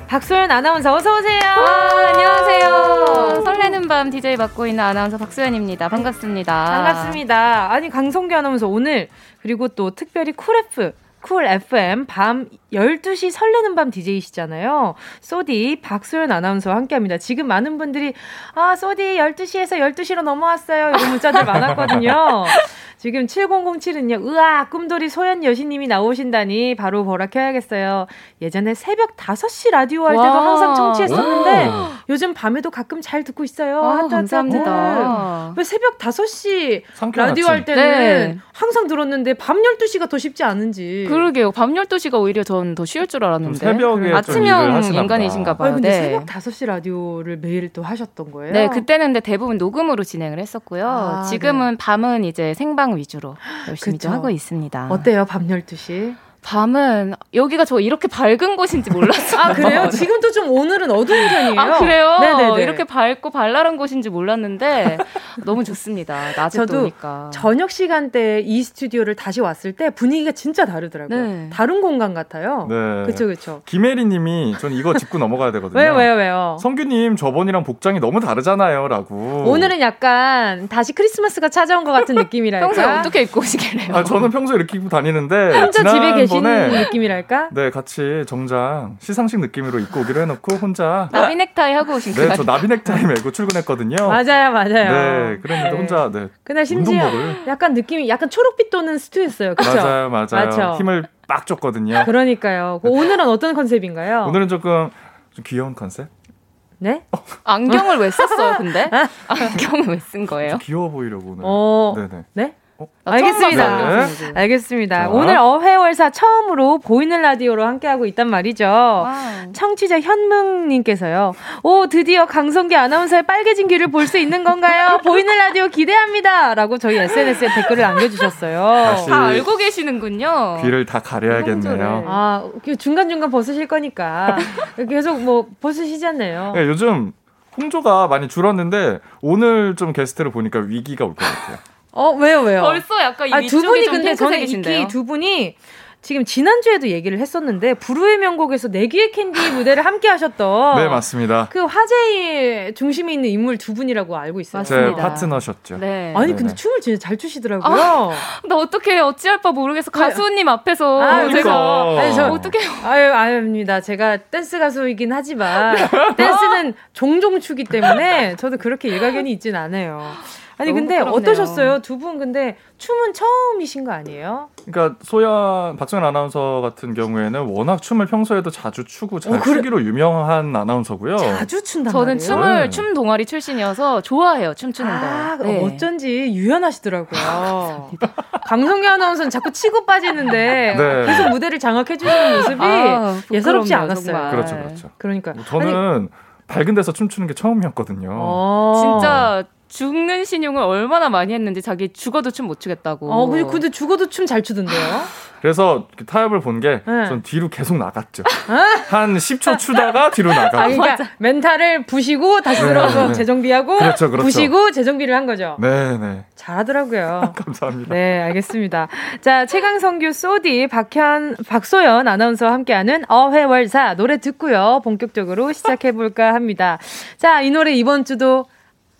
박소연 아나운서 어서 오세요. 와, 안녕하세요. 설레는 밤 DJ 맡고 있는 아나운서 박소연입니다. 반갑습니다. 반갑습니다. 아니 강성규 아나운서 오늘 그리고 또 특별히 Cool F Cool FM 밤 12시 설레는 밤 DJ시잖아요. 소디 박소연 아나운서와 함께 합니다. 지금 많은 분들이 아, 소디 12시에서 12시로 넘어왔어요. 이런 문자들 많았거든요. 지금 7007은요, 으아, 꿈돌이 소연 여신님이 나오신다니 바로 보라 켜야겠어요. 예전에 새벽 5시 라디오 할 때도 와. 항상 청취했었는데 와. 요즘 밤에도 가끔 잘 듣고 있어요. 아, 감사합니다. 왜 새벽 5시 라디오 할 때는 네. 항상 들었는데 밤 12시가 더 쉽지 않은지. 그러게요. 밤 12시가 오히려 전 더 쉬울 줄 알았는데. 새벽에 아침형 인간이신가 봐요. 아니, 근데 네. 새벽 5시 라디오를 매일 또 하셨던 거예요? 네, 그때는 근데 대부분 녹음으로 진행을 했었고요. 아, 지금은 네. 밤은 이제 생방 위주로 열심히 좀 하고 있습니다. 어때요, 밤 12시? 밤은 여기가 저 이렇게 밝은 곳인지 몰랐어요. 아 그래요? 지금도 좀 오늘은 어두운 편이에요. 아 그래요? 네네 이렇게 밝고 발랄한 곳인지 몰랐는데 너무 좋습니다. 낮에 저도 오니까. 저녁 시간대 이 스튜디오를 다시 왔을 때 분위기가 진짜 다르더라고요. 네. 다른 공간 같아요. 네. 그렇죠, 그렇죠. 김혜리님이 전 이거 짚고 넘어가야 되거든요. 왜요, 왜요, 왜요? 성규님 저번이랑 복장이 너무 다르잖아요.라고. 오늘은 약간 다시 크리스마스가 찾아온 것 같은 느낌이랄까. 평소에 어떻게 입고 오시길래요? 아 저는 평소에 이렇게 입고 다니는데 혼자 집에 계시. 보시는 느낌이랄까? 네, 같이 정장 시상식 느낌으로 입고 오기로 해놓고 혼자 나비 넥타이 하고 오신 거예요? 네, 저 나비 넥타이 메고 출근했거든요. 맞아요, 맞아요. 네, 그랬는데 네. 혼자 네. 그날 심지어 운동복을. 약간 느낌이 약간 초록빛 도는 슈트였어요. 그렇죠? 맞아요, 맞아요. 맞죠? 힘을 빡 줬거든요. 그러니까요. 그 오늘은 어떤 컨셉인가요? 오늘은 조금 좀 귀여운 컨셉? 네? 안경을 왜 썼어요, 근데? 안경을 왜 쓴 거예요? 귀여워 보이려고 오늘. 어... 네네. 네? 어? 알겠습니다. 네. 알겠습니다. 자. 오늘 어회월사 처음으로 보이는 라디오로 함께하고 있단 말이죠. 와우. 청취자 현묵님께서요. 오, 드디어 강성규 아나운서의 빨개진 귀를 볼 수 있는 건가요? 보이는 라디오 기대합니다. 라고 저희 SNS에 댓글을 남겨주셨어요. 다 알고 계시는군요. 귀를 다 가려야겠네요. 아, 그 중간중간 벗으실 거니까. 계속 뭐 벗으시지 않나요? 네, 요즘 홍조가 많이 줄었는데 오늘 좀 게스트를 보니까 위기가 올 것 같아요. 어 왜요 왜요? 벌써 약간 아, 두 분이 근데 저는 이키 두 분이 지금 지난주에도 얘기를 했었는데 불후의 명곡에서 내 귀의 캔디 무대를 함께 하셨던 네 맞습니다. 그 화제의 중심에 있는 인물 두 분이라고 알고 있어요. 맞습니다. 제 파트너셨죠. 네. 아니 네네. 근데 춤을 진짜 잘 추시더라고요. 아, 나 어떻게 어찌할 바 모르겠어 가수님 앞에서 아, 제가 그러니까. 아니, 저 어떻게 아유 아유입니다. 제가 댄스 가수이긴 하지만 댄스는 종종 추기 때문에 저도 그렇게 일가견이 있진 않아요. 아니 근데 부끄럽네요. 어떠셨어요? 두 분 근데 춤은 처음이신 거 아니에요? 그러니까 소연 박소연 아나운서 같은 경우에는 워낙 춤을 평소에도 자주 추고 잘 어, 그래? 추기로 유명한 아나운서고요. 자주 춘다. 저는 춤을 네. 춤 동아리 출신이어서 좋아해요. 춤추는 아, 거. 네. 어쩐지 유연하시더라고요. 강성기 아나운서는 자꾸 치고 빠지는데 네. 계속 무대를 장악해 주는 모습이 아, 예사롭지 않았어요. 정말. 그렇죠, 그렇죠. 그러니까 뭐 저는 아니, 밝은 데서 춤추는 게 처음이었거든요. 어. 진짜 죽는 신용을 얼마나 많이 했는지 자기 죽어도 춤 못 추겠다고. 어, 근데, 근데 죽어도 춤 잘 추던데요? 그래서 타협을 본 게전 네. 뒤로 계속 나갔죠. 한 10초 추다가 뒤로 나가고. 아, 그러니까 멘탈을 부시고 다시 네, 들어서 네, 네. 재정비하고 그렇죠, 그렇죠. 부시고 재정비를 한 거죠. 네, 네. 잘하더라고요. 감사합니다. 네, 알겠습니다. 자, 최강성규 소디 박현 박소연 아나운서와 함께하는 어회월사 노래 듣고요. 본격적으로 시작해 볼까 합니다. 자, 이 노래 이번 주도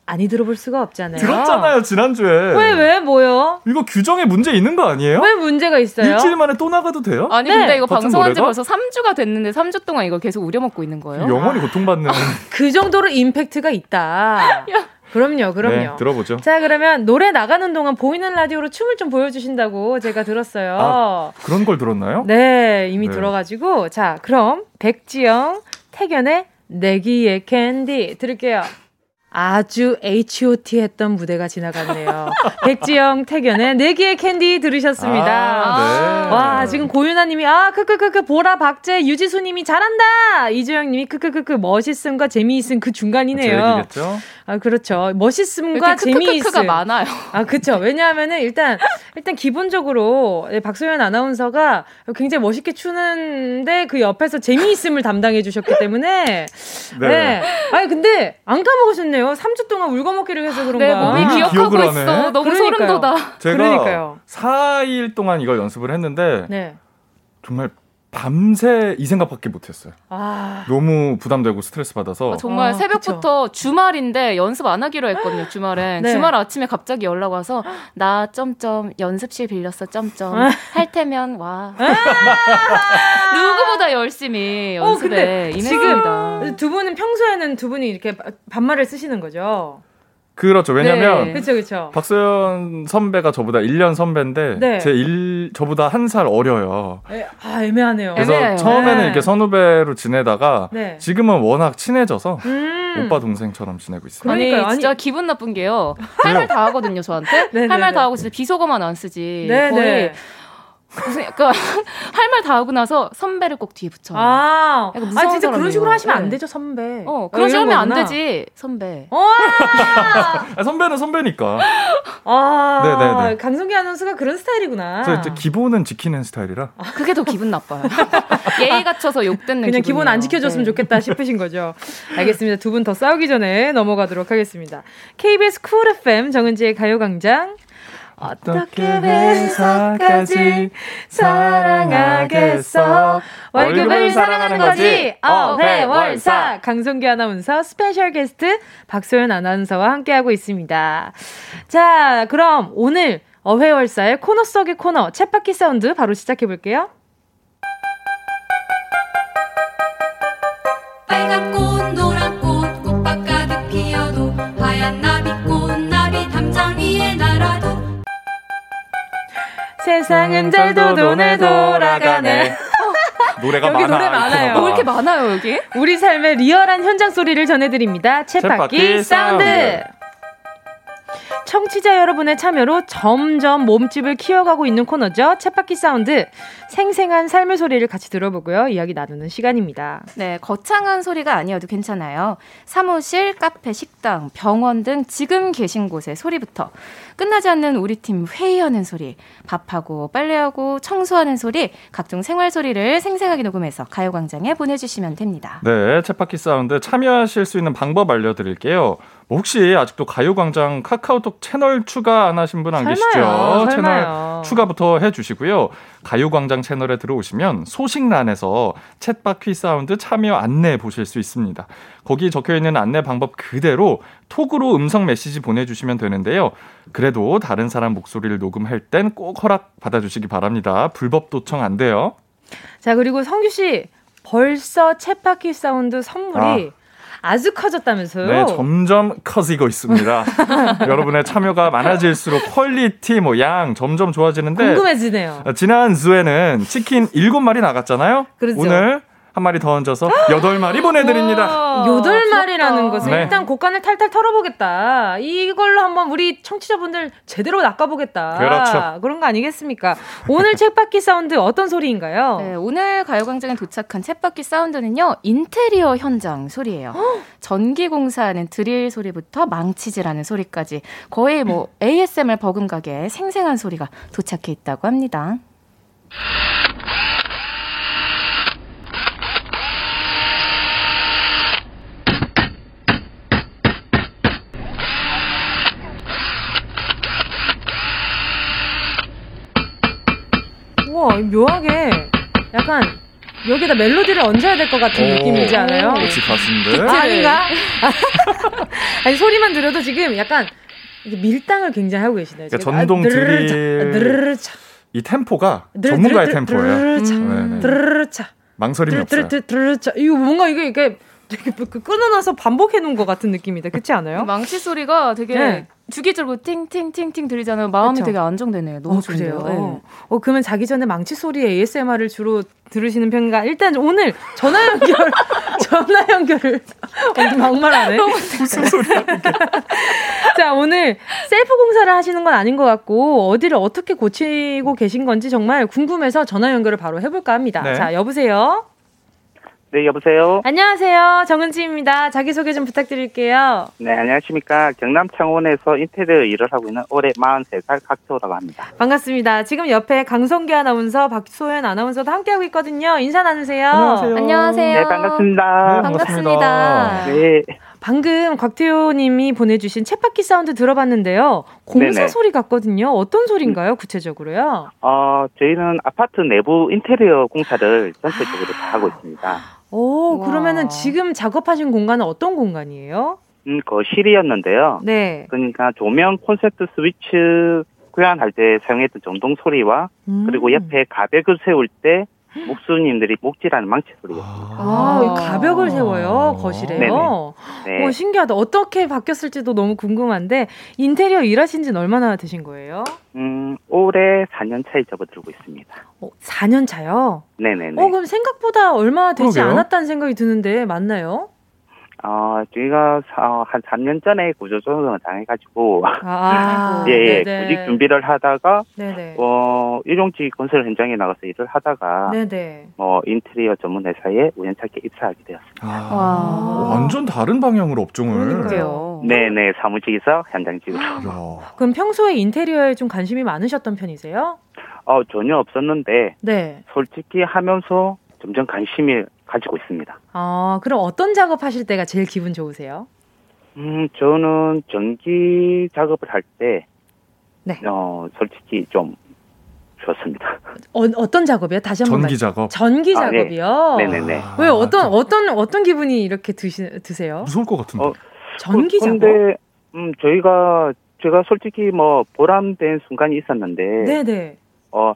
아니 들어볼 수가 없잖아요. 들었잖아요 지난주에. 왜 왜 뭐요? 이거 규정에 문제 있는 거 아니에요? 왜 문제가 있어요? 일주일 만에 또 나가도 돼요? 아니 네. 근데 이거 방송한 지 벌써 3주가 됐는데 3주 동안 이거 계속 우려먹고 있는 거예요? 영원히 고통받는. 아, 그 정도로 임팩트가 있다. 그럼요, 그럼요. 네, 들어보죠. 자, 그러면 노래 나가는 동안 보이는 라디오로 춤을 좀 보여주신다고 제가 들었어요. 아, 그런 걸 들었나요? 네, 이미 네. 들어가지고. 자, 그럼 백지영, 택연의 내 귀의 캔디 들을게요. 아주 hot 했던 무대가 지나갔네요. 백지영 택연의 내 귀의 캔디 들으셨습니다. 아, 네. 와, 지금 고윤아님이, 아, 크크크크, 보라, 박제, 유지수님이 잘한다! 이주영님이 크크크크, 멋있음과 재미있음 그 중간이네요. 아, 그렇죠. 멋있음과 재미있음. 가 많아요. 아, 그렇죠. 왜냐하면은 일단, 일단 기본적으로 박소연 아나운서가 굉장히 멋있게 추는데 그 옆에서 재미있음을 담당해 주셨기 때문에. 네. 네. 아니, 근데 안 까먹으셨네요. 3주 동안 울거먹기를 해서 그런가. 네, 몸이 아, 기억하고 있어. 너무 그러니까요. 소름 돋아. 제가 그러니까요. 4일 동안 이걸 연습을 했는데 네. 정말 밤새 이 생각밖에 못했어요. 아... 너무 부담되고 스트레스 받아서. 아, 정말 아, 새벽부터 그쵸. 주말인데 연습 안 하기로 했거든요. 주말엔 네. 주말 아침에 갑자기 연락 와서 나 점점 연습실 빌렸어 점점 할 테면 와. 누구보다 열심히 어, 연습에 어, 임했습니다. 지금 두 분은 평소에는 두 분이 이렇게 반말을 쓰시는 거죠? 그렇죠. 왜냐면 네. 그쵸, 그쵸. 박소연 선배가 저보다 1년 선배인데 네. 제 일, 저보다 한 살 어려요. 에, 아 애매하네요. 그래서 애매해요. 처음에는 네. 이렇게 선후배로 지내다가 네. 지금은 워낙 친해져서 음. 오빠 동생처럼 지내고 있어요. 그러니까 진짜 아니, 기분 나쁜 게요. 할 말 다 하거든요 저한테. 네, 할말 다 하고 진짜 비속어만 안 쓰지. 거의 무슨 약간 할 말 다 하고 나서 선배를 꼭 뒤에 붙여. 아, 아 진짜 사람이에요. 그런 식으로 하시면 네. 안 되죠 선배. 어 그런 식으로 하면 안 되지 선배. 어! 아, 선배는 선배니까. 아, 네네네. 강성기 아나운서가 그런 스타일이구나. 저 이제 기본은 지키는 스타일이라. 아, 그게 더 기분 나빠요. 예의 갖춰서 욕 듣는. 그냥 기분이에요. 기본 안 지켜줬으면 네. 좋겠다 싶으신 거죠. 알겠습니다. 두 분 더 싸우기 전에 넘어가도록 하겠습니다. KBS Cool FM 정은지의 가요광장. 어떻게 회사까지? 사랑하겠어? 월급을 사랑하는 거지? 어회월사. 강성규 아나운서 special guest 박소연 아나운서와 함께하고 있습니다. 자 그럼 오늘 어회월사의 코너 속의 코너 쳇바퀴 사운드 바로 시작해 볼게요 세상은 잘도 도네 돌아가네. 노래가 여기 많아. 노래 많아요. 뭐 이렇게 많아요, 여기? 우리 삶의 리얼한 현장 소리를 전해드립니다. 쳇바퀴 사운드. 청취자 여러분의 참여로 점점 몸집을 키워가고 있는 코너죠. 쳇바퀴 사운드. 생생한 삶의 소리를 같이 들어보고요. 이야기 나누는 시간입니다. 네, 거창한 소리가 아니어도 괜찮아요. 사무실, 카페, 식당, 병원 등 지금 계신 곳의 소리부터 끝나지 않는 우리 팀 회의하는 소리, 밥하고 빨래하고 청소하는 소리, 각종 생활 소리를 생생하게 녹음해서 가요광장에 보내주시면 됩니다. 네, 쳇바퀴 사운드 참여하실 수 있는 방법 알려드릴게요. 뭐 혹시 아직도 가요광장 카카오톡 채널 추가 안 하신 분 안 계시죠? 설마요. 채널 추가부터 해주시고요. 가요광장 채널에 들어오시면 소식란에서 쳇바퀴 사운드 참여 안내 보실 수 있습니다. 거기 적혀 있는 안내 방법 그대로 톡으로 음성 메시지 보내주시면 되는데요. 그래도 다른 사람 목소리를 녹음할 땐 꼭 허락 받아주시기 바랍니다. 불법 도청 안 돼요. 자 그리고 성규 씨 벌써 쳇바퀴 사운드 선물이 아. 아주 커졌다면서요? 네, 점점 커지고 있습니다. 여러분의 참여가 많아질수록 quality, 뭐 양 점점 좋아지는데 궁금해지네요. 지난 주에는 치킨 7마리 나갔잖아요. 그렇죠. 오늘 한 마리 더 얹어서 여덟 마리 보내드립니다. 여덟 마리라는 것은 네. 일단 곳간을 탈탈 털어보겠다. 이걸로 한번 우리 청취자분들 제대로 낚아보겠다. 그렇죠. 그런 거 아니겠습니까? 오늘 쳇바퀴 사운드 어떤 소리인가요? 네, 오늘 가요광장에 도착한 쳇바퀴 사운드는요 인테리어 현장 소리예요. 전기 공사하는 드릴 소리부터 망치질하는 소리까지 거의 뭐 ASMR 버금가게 생생한 소리가 도착해 있다고 합니다. 묘하게 약간 여기다 멜로디를 얹어야 될 것 같은 오, 느낌이지 않아요? 역시 가수인데. 아, 아닌가? 아니 소리만 들어도 지금 약간 밀당을 굉장히 하고 계시네요. 그러니까 전동 아, 드릴 이 템포가 전문가의 템포예요. 드르르차. 망설임이 없어요. 드르르차. 이거 뭔가 이게 이게 끊어놔서 반복해 놓은 것 같은 느낌이다. 그렇지 않아요? 망치 소리가 되게 네. 주기적으로 팅팅팅팅 들리잖아요. 마음이 그쵸? 되게 안정되네요. 너무 어, 좋네요. 네. 어, 그러면 자기 전에 망치 소리 ASMR을 주로 들으시는 편인가? 일단 오늘 전화 연결, 전화 연결을 막말하네. 무슨 소리야? 자, 오늘 셀프 공사를 하시는 건 아닌 것 같고 어디를 어떻게 고치고 계신 건지 정말 궁금해서 전화 연결을 바로 해볼까 합니다. 네. 자, 여보세요. 네, 여보세요. 안녕하세요. 정은지입니다. 자기소개 좀 부탁드릴게요. 네, 안녕하십니까. 경남 창원에서 인테리어 일을 하고 있는 올해 43살 각초라고 합니다. 반갑습니다. 지금 옆에 강성기 아나운서, 박소연 아나운서도 함께하고 있거든요. 인사 나누세요. 안녕하세요. 안녕하세요. 네, 반갑습니다. 네, 반갑습니다. 네. 방금 곽태호 님이 보내주신 쳇바퀴 사운드 들어봤는데요. 공사 네네. 소리 같거든요. 어떤 소리인가요, 구체적으로요? 어, 저희는 아파트 내부 인테리어 공사를 전체적으로 다 하고 있습니다. 오, 와. 그러면은 지금 작업하신 공간은 어떤 공간이에요? 음, 거실이었는데요. 네. 그러니까 조명 콘센트 스위치 교환할 때 사용했던 전동 소리와 음. 그리고 옆에 가벽을 세울 때 목수님들이 목질하는 망치 소리가 습니다 아, 가벽을 세워요 거실에요. 네. 오, 신기하다. 어떻게 바뀌었을지도 너무 궁금한데 인테리어 일하신 지는 얼마나 되신 거예요? 음, 올해 4년 차에 접어들고 있습니다. 어, 4년 차요? 네네네. 어, 그럼 생각보다 얼마 되지 그러게요? 않았다는 생각이 드는데 맞나요? 어, 저희가 어, 한 3년 전에 구조조정을 당해가지고, 아, 예, 예 구직 준비를 하다가, 네네. 어, 일용직 건설 현장에 나가서 일을 하다가, 네네. 뭐, 인테리어 전문 회사에 우연찮게 입사하게 되었습니다. 아, 완전 다른 방향으로 업종을. 그러니까요. 네네, 사무직에서 현장직으로. 그럼 평소에 인테리어에 좀 관심이 많으셨던 편이세요? 어, 전혀 없었는데, 네. 솔직히 하면서 점점 관심이 가지고 있습니다. 아, 그럼 어떤 작업 하실 때가 제일 기분 좋으세요? 음, 저는 전기 작업을 할 때, 네. 어, 솔직히 좀 좋습니다. 어, 어떤 작업이요? 다시 한번 전기 작업. 전기 작업이요? 아, 네. 네네네. 왜 어떤 어떤 어떤 기분이 이렇게 드시 드세요? 무서울 것 같은데. 어, 전기 작업. 근데 음 저희가 제가 솔직히 뭐 보람된 순간이 있었는데. 네네. 어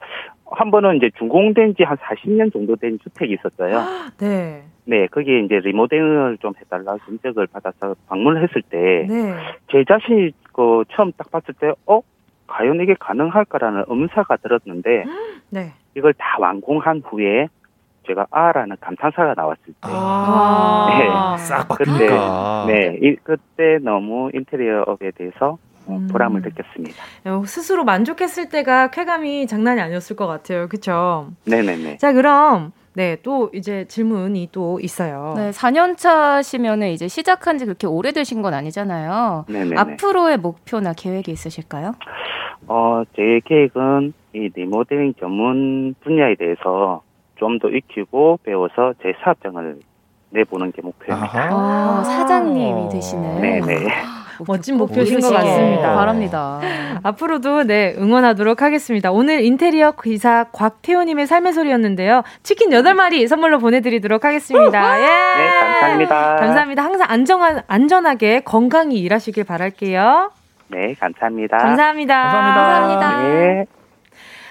한 번은 이제 준공된 지 한 40년 정도 된 주택이 있었어요. 네. 네, 거기에 이제 리모델을 좀 해달라고 전적을 받아서 방문을 했을 때, 네. 제 자신이 그 처음 딱 봤을 때, 어? 과연 이게 가능할까라는 음사가 들었는데, 네. 이걸 다 완공한 후에 제가 아라는 감탄사가 나왔을 때, 아~ 네, 싹 바뀌니까. 그때, 네, 이, 그때 너무 인테리어 업에 대해서 음. 보람을 느꼈습니다. 어, 스스로 만족했을 때가 쾌감이 장난이 아니었을 것 같아요. 그렇죠? 네네네. 자 그럼 네, 또 이제 질문이 또 있어요. 네, 4년 차시면은 이제 시작한 지 그렇게 오래되신 건 아니잖아요. 네네 앞으로의 목표나 계획이 있으실까요? 어, 제 계획은 이 리모델링 전문 분야에 대해서 좀 더 익히고 배워서 제 사업장을 내보는 게 목표입니다. 아, 사장님이 되시는. 네네. 멋진 목표신 것 같습니다. 바랍니다. 앞으로도 네 응원하도록 하겠습니다. 오늘 인테리어 기사 곽태호님의 삶의 소리였는데요. 치킨 8마리 선물로 보내드리도록 하겠습니다. 예. 네, 감사합니다. 감사합니다. 항상 안정한, 안전하게 건강히 일하시길 바랄게요. 네, 감사합니다. 감사합니다. 감사합니다. 감사합니다. 네.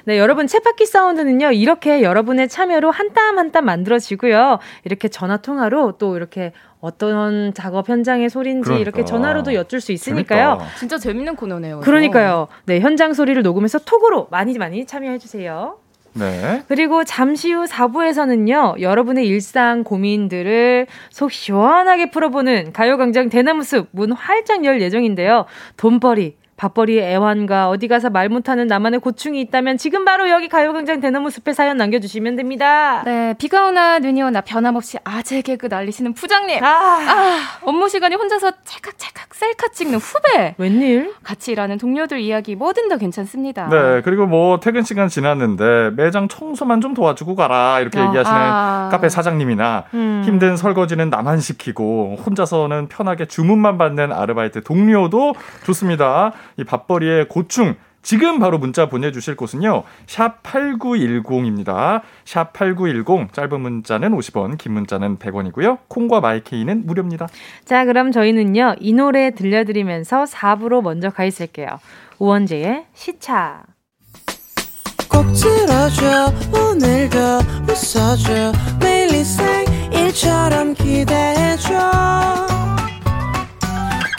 네, 여러분 채바퀴 사운드는요. 이렇게 여러분의 참여로 한 땀 한 땀 만들어지고요. 이렇게 전화 통화로 또 이렇게 어떤 작업 현장의 소리인지 그러니까. 이렇게 전화로도 여쭐 수 있으니까요. 재밌다. 진짜 재밌는 코너네요. 그러니까요. 네, 현장 소리를 녹음해서 톡으로 많이 많이 참여해 주세요. 네. 그리고 잠시 후 4부에서는요, 여러분의 일상 고민들을 속 시원하게 풀어보는 가요광장 대나무 숲 문 활짝 열 예정인데요. 돈벌이, 밥벌이의 애환과 어디 가서 말 못하는 나만의 고충이 있다면 지금 바로 여기 가요광장 대나무 숲에 사연 남겨주시면 됩니다. 네, 비가 오나 눈이 오나 변함없이 아재 개그 날리시는 부장님. 아, 아 업무 시간에 혼자서 찰칵찰칵 셀카 찍는 후배. 웬일? 같이 일하는 동료들 이야기 뭐든 다 괜찮습니다. 네, 그리고 뭐 퇴근 시간 지났는데 매장 청소만 좀 도와주고 가라 이렇게 어, 얘기하시는 아. 카페 사장님이나 음. 힘든 설거지는 나만 시키고 혼자서는 편하게 주문만 받는 아르바이트 동료도 좋습니다. 이 밥벌이의 고충 지금 바로 문자 보내주실 곳은요. 샵 8910입니다. 샵 8910 짧은 문자는 50원 긴 문자는 100원이고요. 콩과 마이케이는 무료입니다. 자 그럼 저희는요. 이 노래 들려드리면서 4부로 먼저 가 있을게요. 우원재의 시차 꼭 들어줘 오늘도 웃어줘 매일 일처럼 기대해줘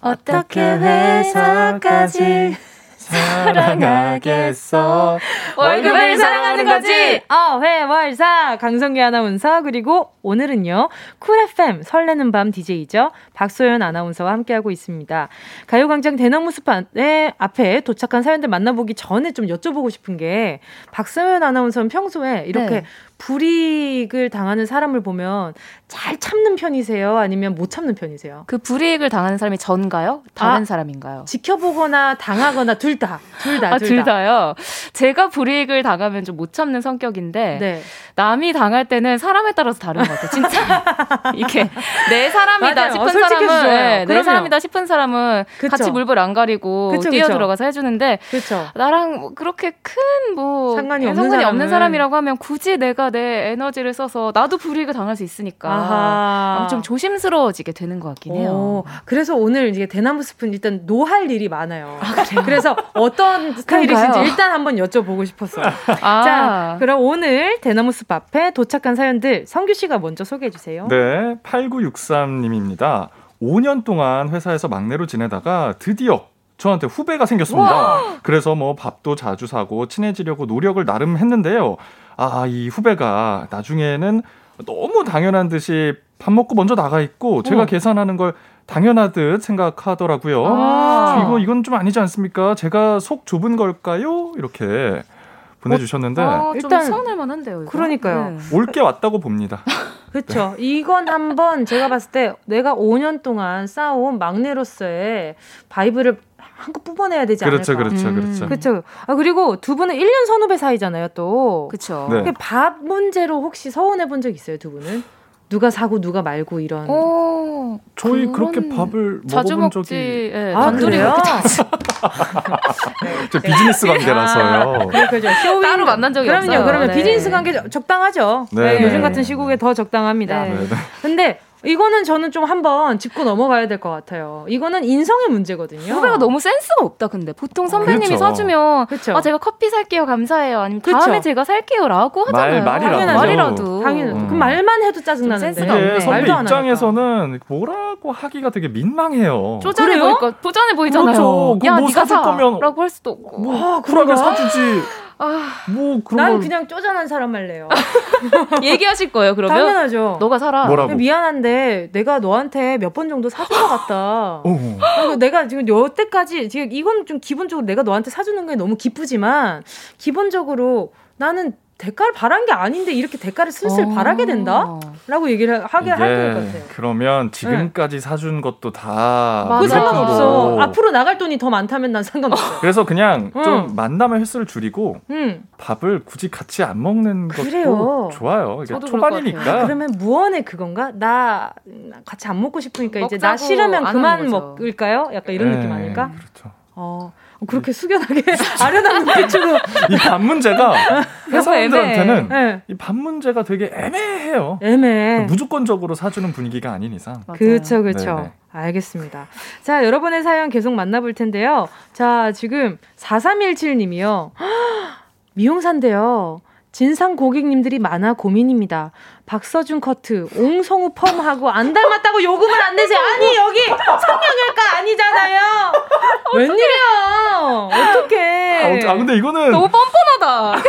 어떻게 회사까지 사랑하겠어. 월급을 사랑하는 거지. 어, 회월사 강성기 아나운서 그리고 오늘은요. 쿨 FM 설레는 밤 DJ죠. 박소연 아나운서와 함께하고 있습니다. 가요광장 대나무 숲의 앞에 도착한 사연들 만나보기 전에 좀 여쭤보고 싶은 게 박소연 아나운서는 평소에 이렇게 네. 불이익을 당하는 사람을 보면 잘 참는 편이세요? 아니면 못 참는 편이세요? 그 불이익을 당하는 사람이 전가요? 다른 아, 사람인가요? 지켜보거나 당하거나 둘 다. 둘 다. 아, 둘, 다. 요 제가 불이익을 당하면 좀 못 참는 성격인데 네. 남이 당할 때는 사람에 따라서 다른 것 같아요. 진짜. 이게 내 사람이다 맞아요. 싶은 어, 사람은 네, 내 사람이다 싶은 사람은 그쵸. 같이 물불 안 가리고 그쵸, 뛰어 들어가서 해 주는데 그쵸. 나랑 뭐 그렇게 큰 뭐 상관이, 없는, 상관이 없는 사람이라고 하면 굳이 내가 내 에너지를 써서 나도 불이익을 당할 수 있으니까 좀 조심스러워지게 되는 것 같긴 해요. 오, 그래서 오늘 이제 대나무 숲은 일단 노할 일이 많아요. 아, 그래서 어떤 스타일이신지 일단 한번 여쭤보고 싶었어요. 아. 자, 그럼 오늘 대나무 숲 앞에 도착한 사연들 성규 씨가 먼저 소개해 주세요. 네, 8963님입니다. 5년 동안 회사에서 막내로 지내다가 드디어 저한테 후배가 생겼습니다. 와! 그래서 뭐 밥도 자주 사고 친해지려고 노력을 나름 했는데요. 아, 이 후배가 나중에는 너무 당연한 듯이 밥 먹고 먼저 나가 있고 제가 어. 계산하는 걸 당연하듯 생각하더라고요. 아~ 이거 이건 좀 아니지 않습니까? 제가 속 좁은 걸까요? 이렇게 보내주셨는데 어, 일단 서운할 만한데요. 이거? 그러니까요. 네. 올게 왔다고 봅니다. 그렇죠. 네. 이건 한번 제가 봤을 때 내가 5년 동안 쌓아온 막내로서의 vibe를 한껏 뽑아내야 되지 그렇죠, 않을까. 그렇죠, 그렇죠. 음. 그렇죠. 아, 그리고 두 분은 1년 선후배 사이잖아요, 또. 그렇죠. 네. 밥 문제로 혹시 서운해 본 적 있어요, 두 분은? 누가 사고 누가 말고 이런. 어, 저희 그렇게 밥을 자주 먹어본 먹지. 적이 네, 아, 그래요? 저 비즈니스 관계라서요. 아, 그렇죠. 쇼윈 따로 만난 적이 그럼요, 없어요. 그러면 네. 비즈니스 관계 적당하죠. 네, 네, 요즘 같은 시국에 더 적당합니다. 네. 근데 이거는 저는 좀 한번 짚고 넘어가야 될 것 같아요. 이거는 인성의 문제거든요. 후배가 너무 센스가 없다, 근데. 보통 선배님이 그렇죠. 사주면, 그렇죠. 아, 제가 커피 살게요, 감사해요. 아니면 그렇죠. 다음에 제가 살게요, 라고 하잖아요. 말, 말이라도. 말이라도. 당연 음. 그 말만 해도 짜증 나는데. 이게 선배 입장에서는 뭐라고 하기가 되게 민망해요. 쪼잔해 보니까, 쪼잔해 보이잖아요. 그렇죠. 야, 뭐 사줄 거면. 라고 할 수도 없고. 뭐, 아, 쿨하게 사주지. 아, 뭐 그런 난 걸... 그냥 쪼잔한 사람 할래요. 얘기하실 거예요, 그러면? 당연하죠. 너가 살아. 뭐라고? 미안한데 내가 너한테 몇 번 정도 사준 것 같다. 그리고 내가 지금 여태까지 지금 이건 좀 기본적으로 내가 너한테 사주는 게 너무 기쁘지만 기본적으로 나는 대가를 바란 게 아닌데 이렇게 대가를 슬슬 어. 바라게 된다? 라고 얘기를 하게 할 것 같아요. 그러면 지금까지 네. 사준 것도 다. 그 상관없어. 앞으로 나갈 돈이 더 많다면 난 상관없어. 그래서 그냥 응. 좀 만남의 횟수를 줄이고 응. 밥을 굳이 같이 안 먹는 것도 그래요. 좋아요. 이게 초반이니까. 그러면 무언의 그건가? 나 같이 안 먹고 싶으니까 이제 나 싫으면 그만 먹을까요? 약간 이런 네, 느낌 아닐까? 그렇죠. 어. 그렇게 숙연하게 아련한 눈빛으로 이밥 문제가 회사원들한테는 네. 이밥 문제가 되게 애매해요. 애매. 무조건적으로 사주는 분위기가 아닌 이상. 그렇죠, 그렇죠. 알겠습니다. 자, 여러분의 사연 계속 만나볼 텐데요. 자, 지금 4317님이요. 미용사인데요. 진상 고객님들이 많아 고민입니다. 박서준 커트, 옹성우 펌하고 안 닮았다고 요금을 안 내세요. 아니 여기 성형외과 아니잖아요. 웬일이야? 어떡해? 아, 아 근데 이거는 너무 뻔뻔하다.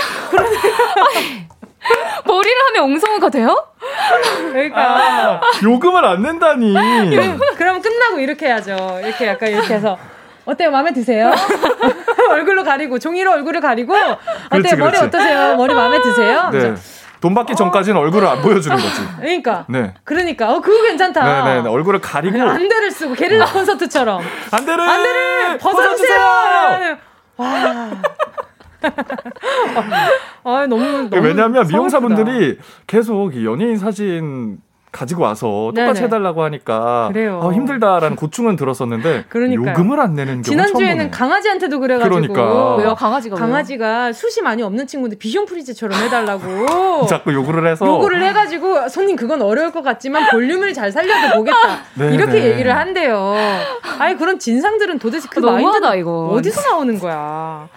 머리를 하면 옹성우가 돼요? 그러니까 아, 요금을 안 낸다니. 그럼 끝나고 이렇게 해야죠. 이렇게 약간 이렇게 해서 어때요? 마음에 드세요? 얼굴로 가리고 종이로 얼굴을 가리고 어때요? 그렇지, 머리 그렇지. 어떠세요? 머리 마음에 드세요? 네. 돈 받기 전까지는 어. 얼굴을 안 보여주는 거지. 그러니까. 네. 그러니까. 어, 그거 괜찮다. 네네. 네, 네. 얼굴을 가리고. 안대를 쓰고 게릴라 어. 콘서트처럼. 안대를. 안대를 벗어주세요. 와. 아, 너무, 너무 왜냐하면 미용사분들이 계속 연예인 사진 가지고 와서 똑같이 네네. 해달라고 하니까 그래요. 아, 힘들다라는 고충은 들었었는데 그러니까요. 요금을 안 내는 경우 지난주에는 강아지한테도 그래가지고 그러니까. 왜요 강아지가 강아지가 왜요? 숱이 많이 없는 친구인데 비숑 프리즈처럼 해달라고 자꾸 요구를 해서 요구를 해가지고 손님 그건 어려울 것 같지만 볼륨을 잘 살려도 보겠다 이렇게 얘기를 한대요. 아니 그런 진상들은 도대체 그 마인드가 이거 어디서 나오는 거야?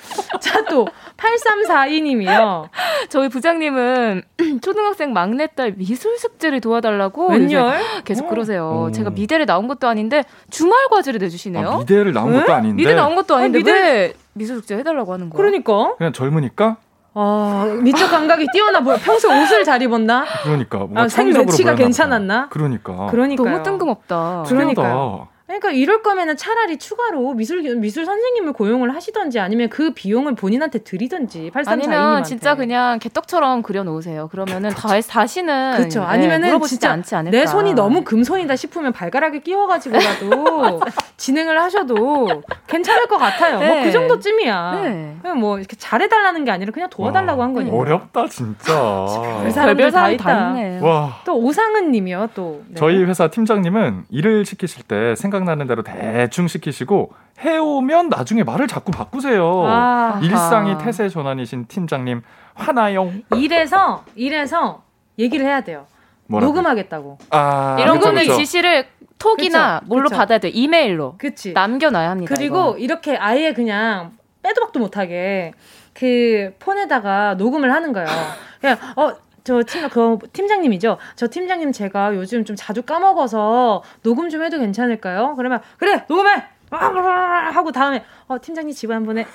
자 또 8342님이요. 저희 부장님은 초등학생 막내딸 미술 숙제를 도와달라 고 웬열? 계속 어. 그러세요. 오. 제가 미대를 나온 것도 아닌데 주말 과제를 내주시네요. 아, 미대를 나온 응? 것도 아닌데. 미대 나온 것도 아닌데 아니, 미대... 왜 미술 숙제 해달라고 하는 거야? 그러니까. 그냥 젊으니까? 아, 미적 감각이 뛰어나 보여. 평소 옷을 잘 입었나? 그러니까. 아, 생 매치가 괜찮았나? 그러니까. 그러니까. 너무 뜬금없다. 그러니까. 그러니까 이럴 거면은 차라리 추가로 미술 미술 선생님을 고용을 하시던지 아니면 그 비용을 본인한테 드리든지 8342님한테. 아니면 진짜 그냥 개떡처럼 그려 놓으세요. 그러면은 다 다시는 그렇죠. 네, 아니면은 진짜 않지 않을까. 내 손이 너무 금손이다 싶으면 발가락에 끼워 가지고라도 진행을 하셔도 괜찮을 것 같아요. 네. 뭐그 정도쯤이야. 네. 그냥 뭐 이렇게 잘해 달라는 게 아니라 그냥 도와달라고 와, 한 거니까. 어렵다 진짜. 별별 다 있다. 와. 또 오상은 님이요. 또 네. 저희 회사 팀장님은 일을 시키실 때 생각 생각나는 대로 대충 시키시고 해오면 나중에 말을 자꾸 바꾸세요. 아 일상이 태세 전환이신 팀장님 화나용. 이래서 이래서 얘기를 해야 돼요. 뭐라고? 녹음하겠다고. 아, 이런 그쵸, 거는 그쵸. 지시를 톡이나 그쵸, 뭘로 받아야 돼? 이메일로. 그치. 남겨놔야 합니다. 그리고 이거. 이렇게 아예 그냥 빼도 박도 못하게 그 폰에다가 녹음을 하는 거예요. 그냥 어. 저 팀, 그 팀장님이죠. 저 팀장님 제가 요즘 좀 자주 까먹어서 녹음 좀 해도 괜찮을까요? 그러면 그래 녹음해. 하고 다음에 어 팀장님 지난번에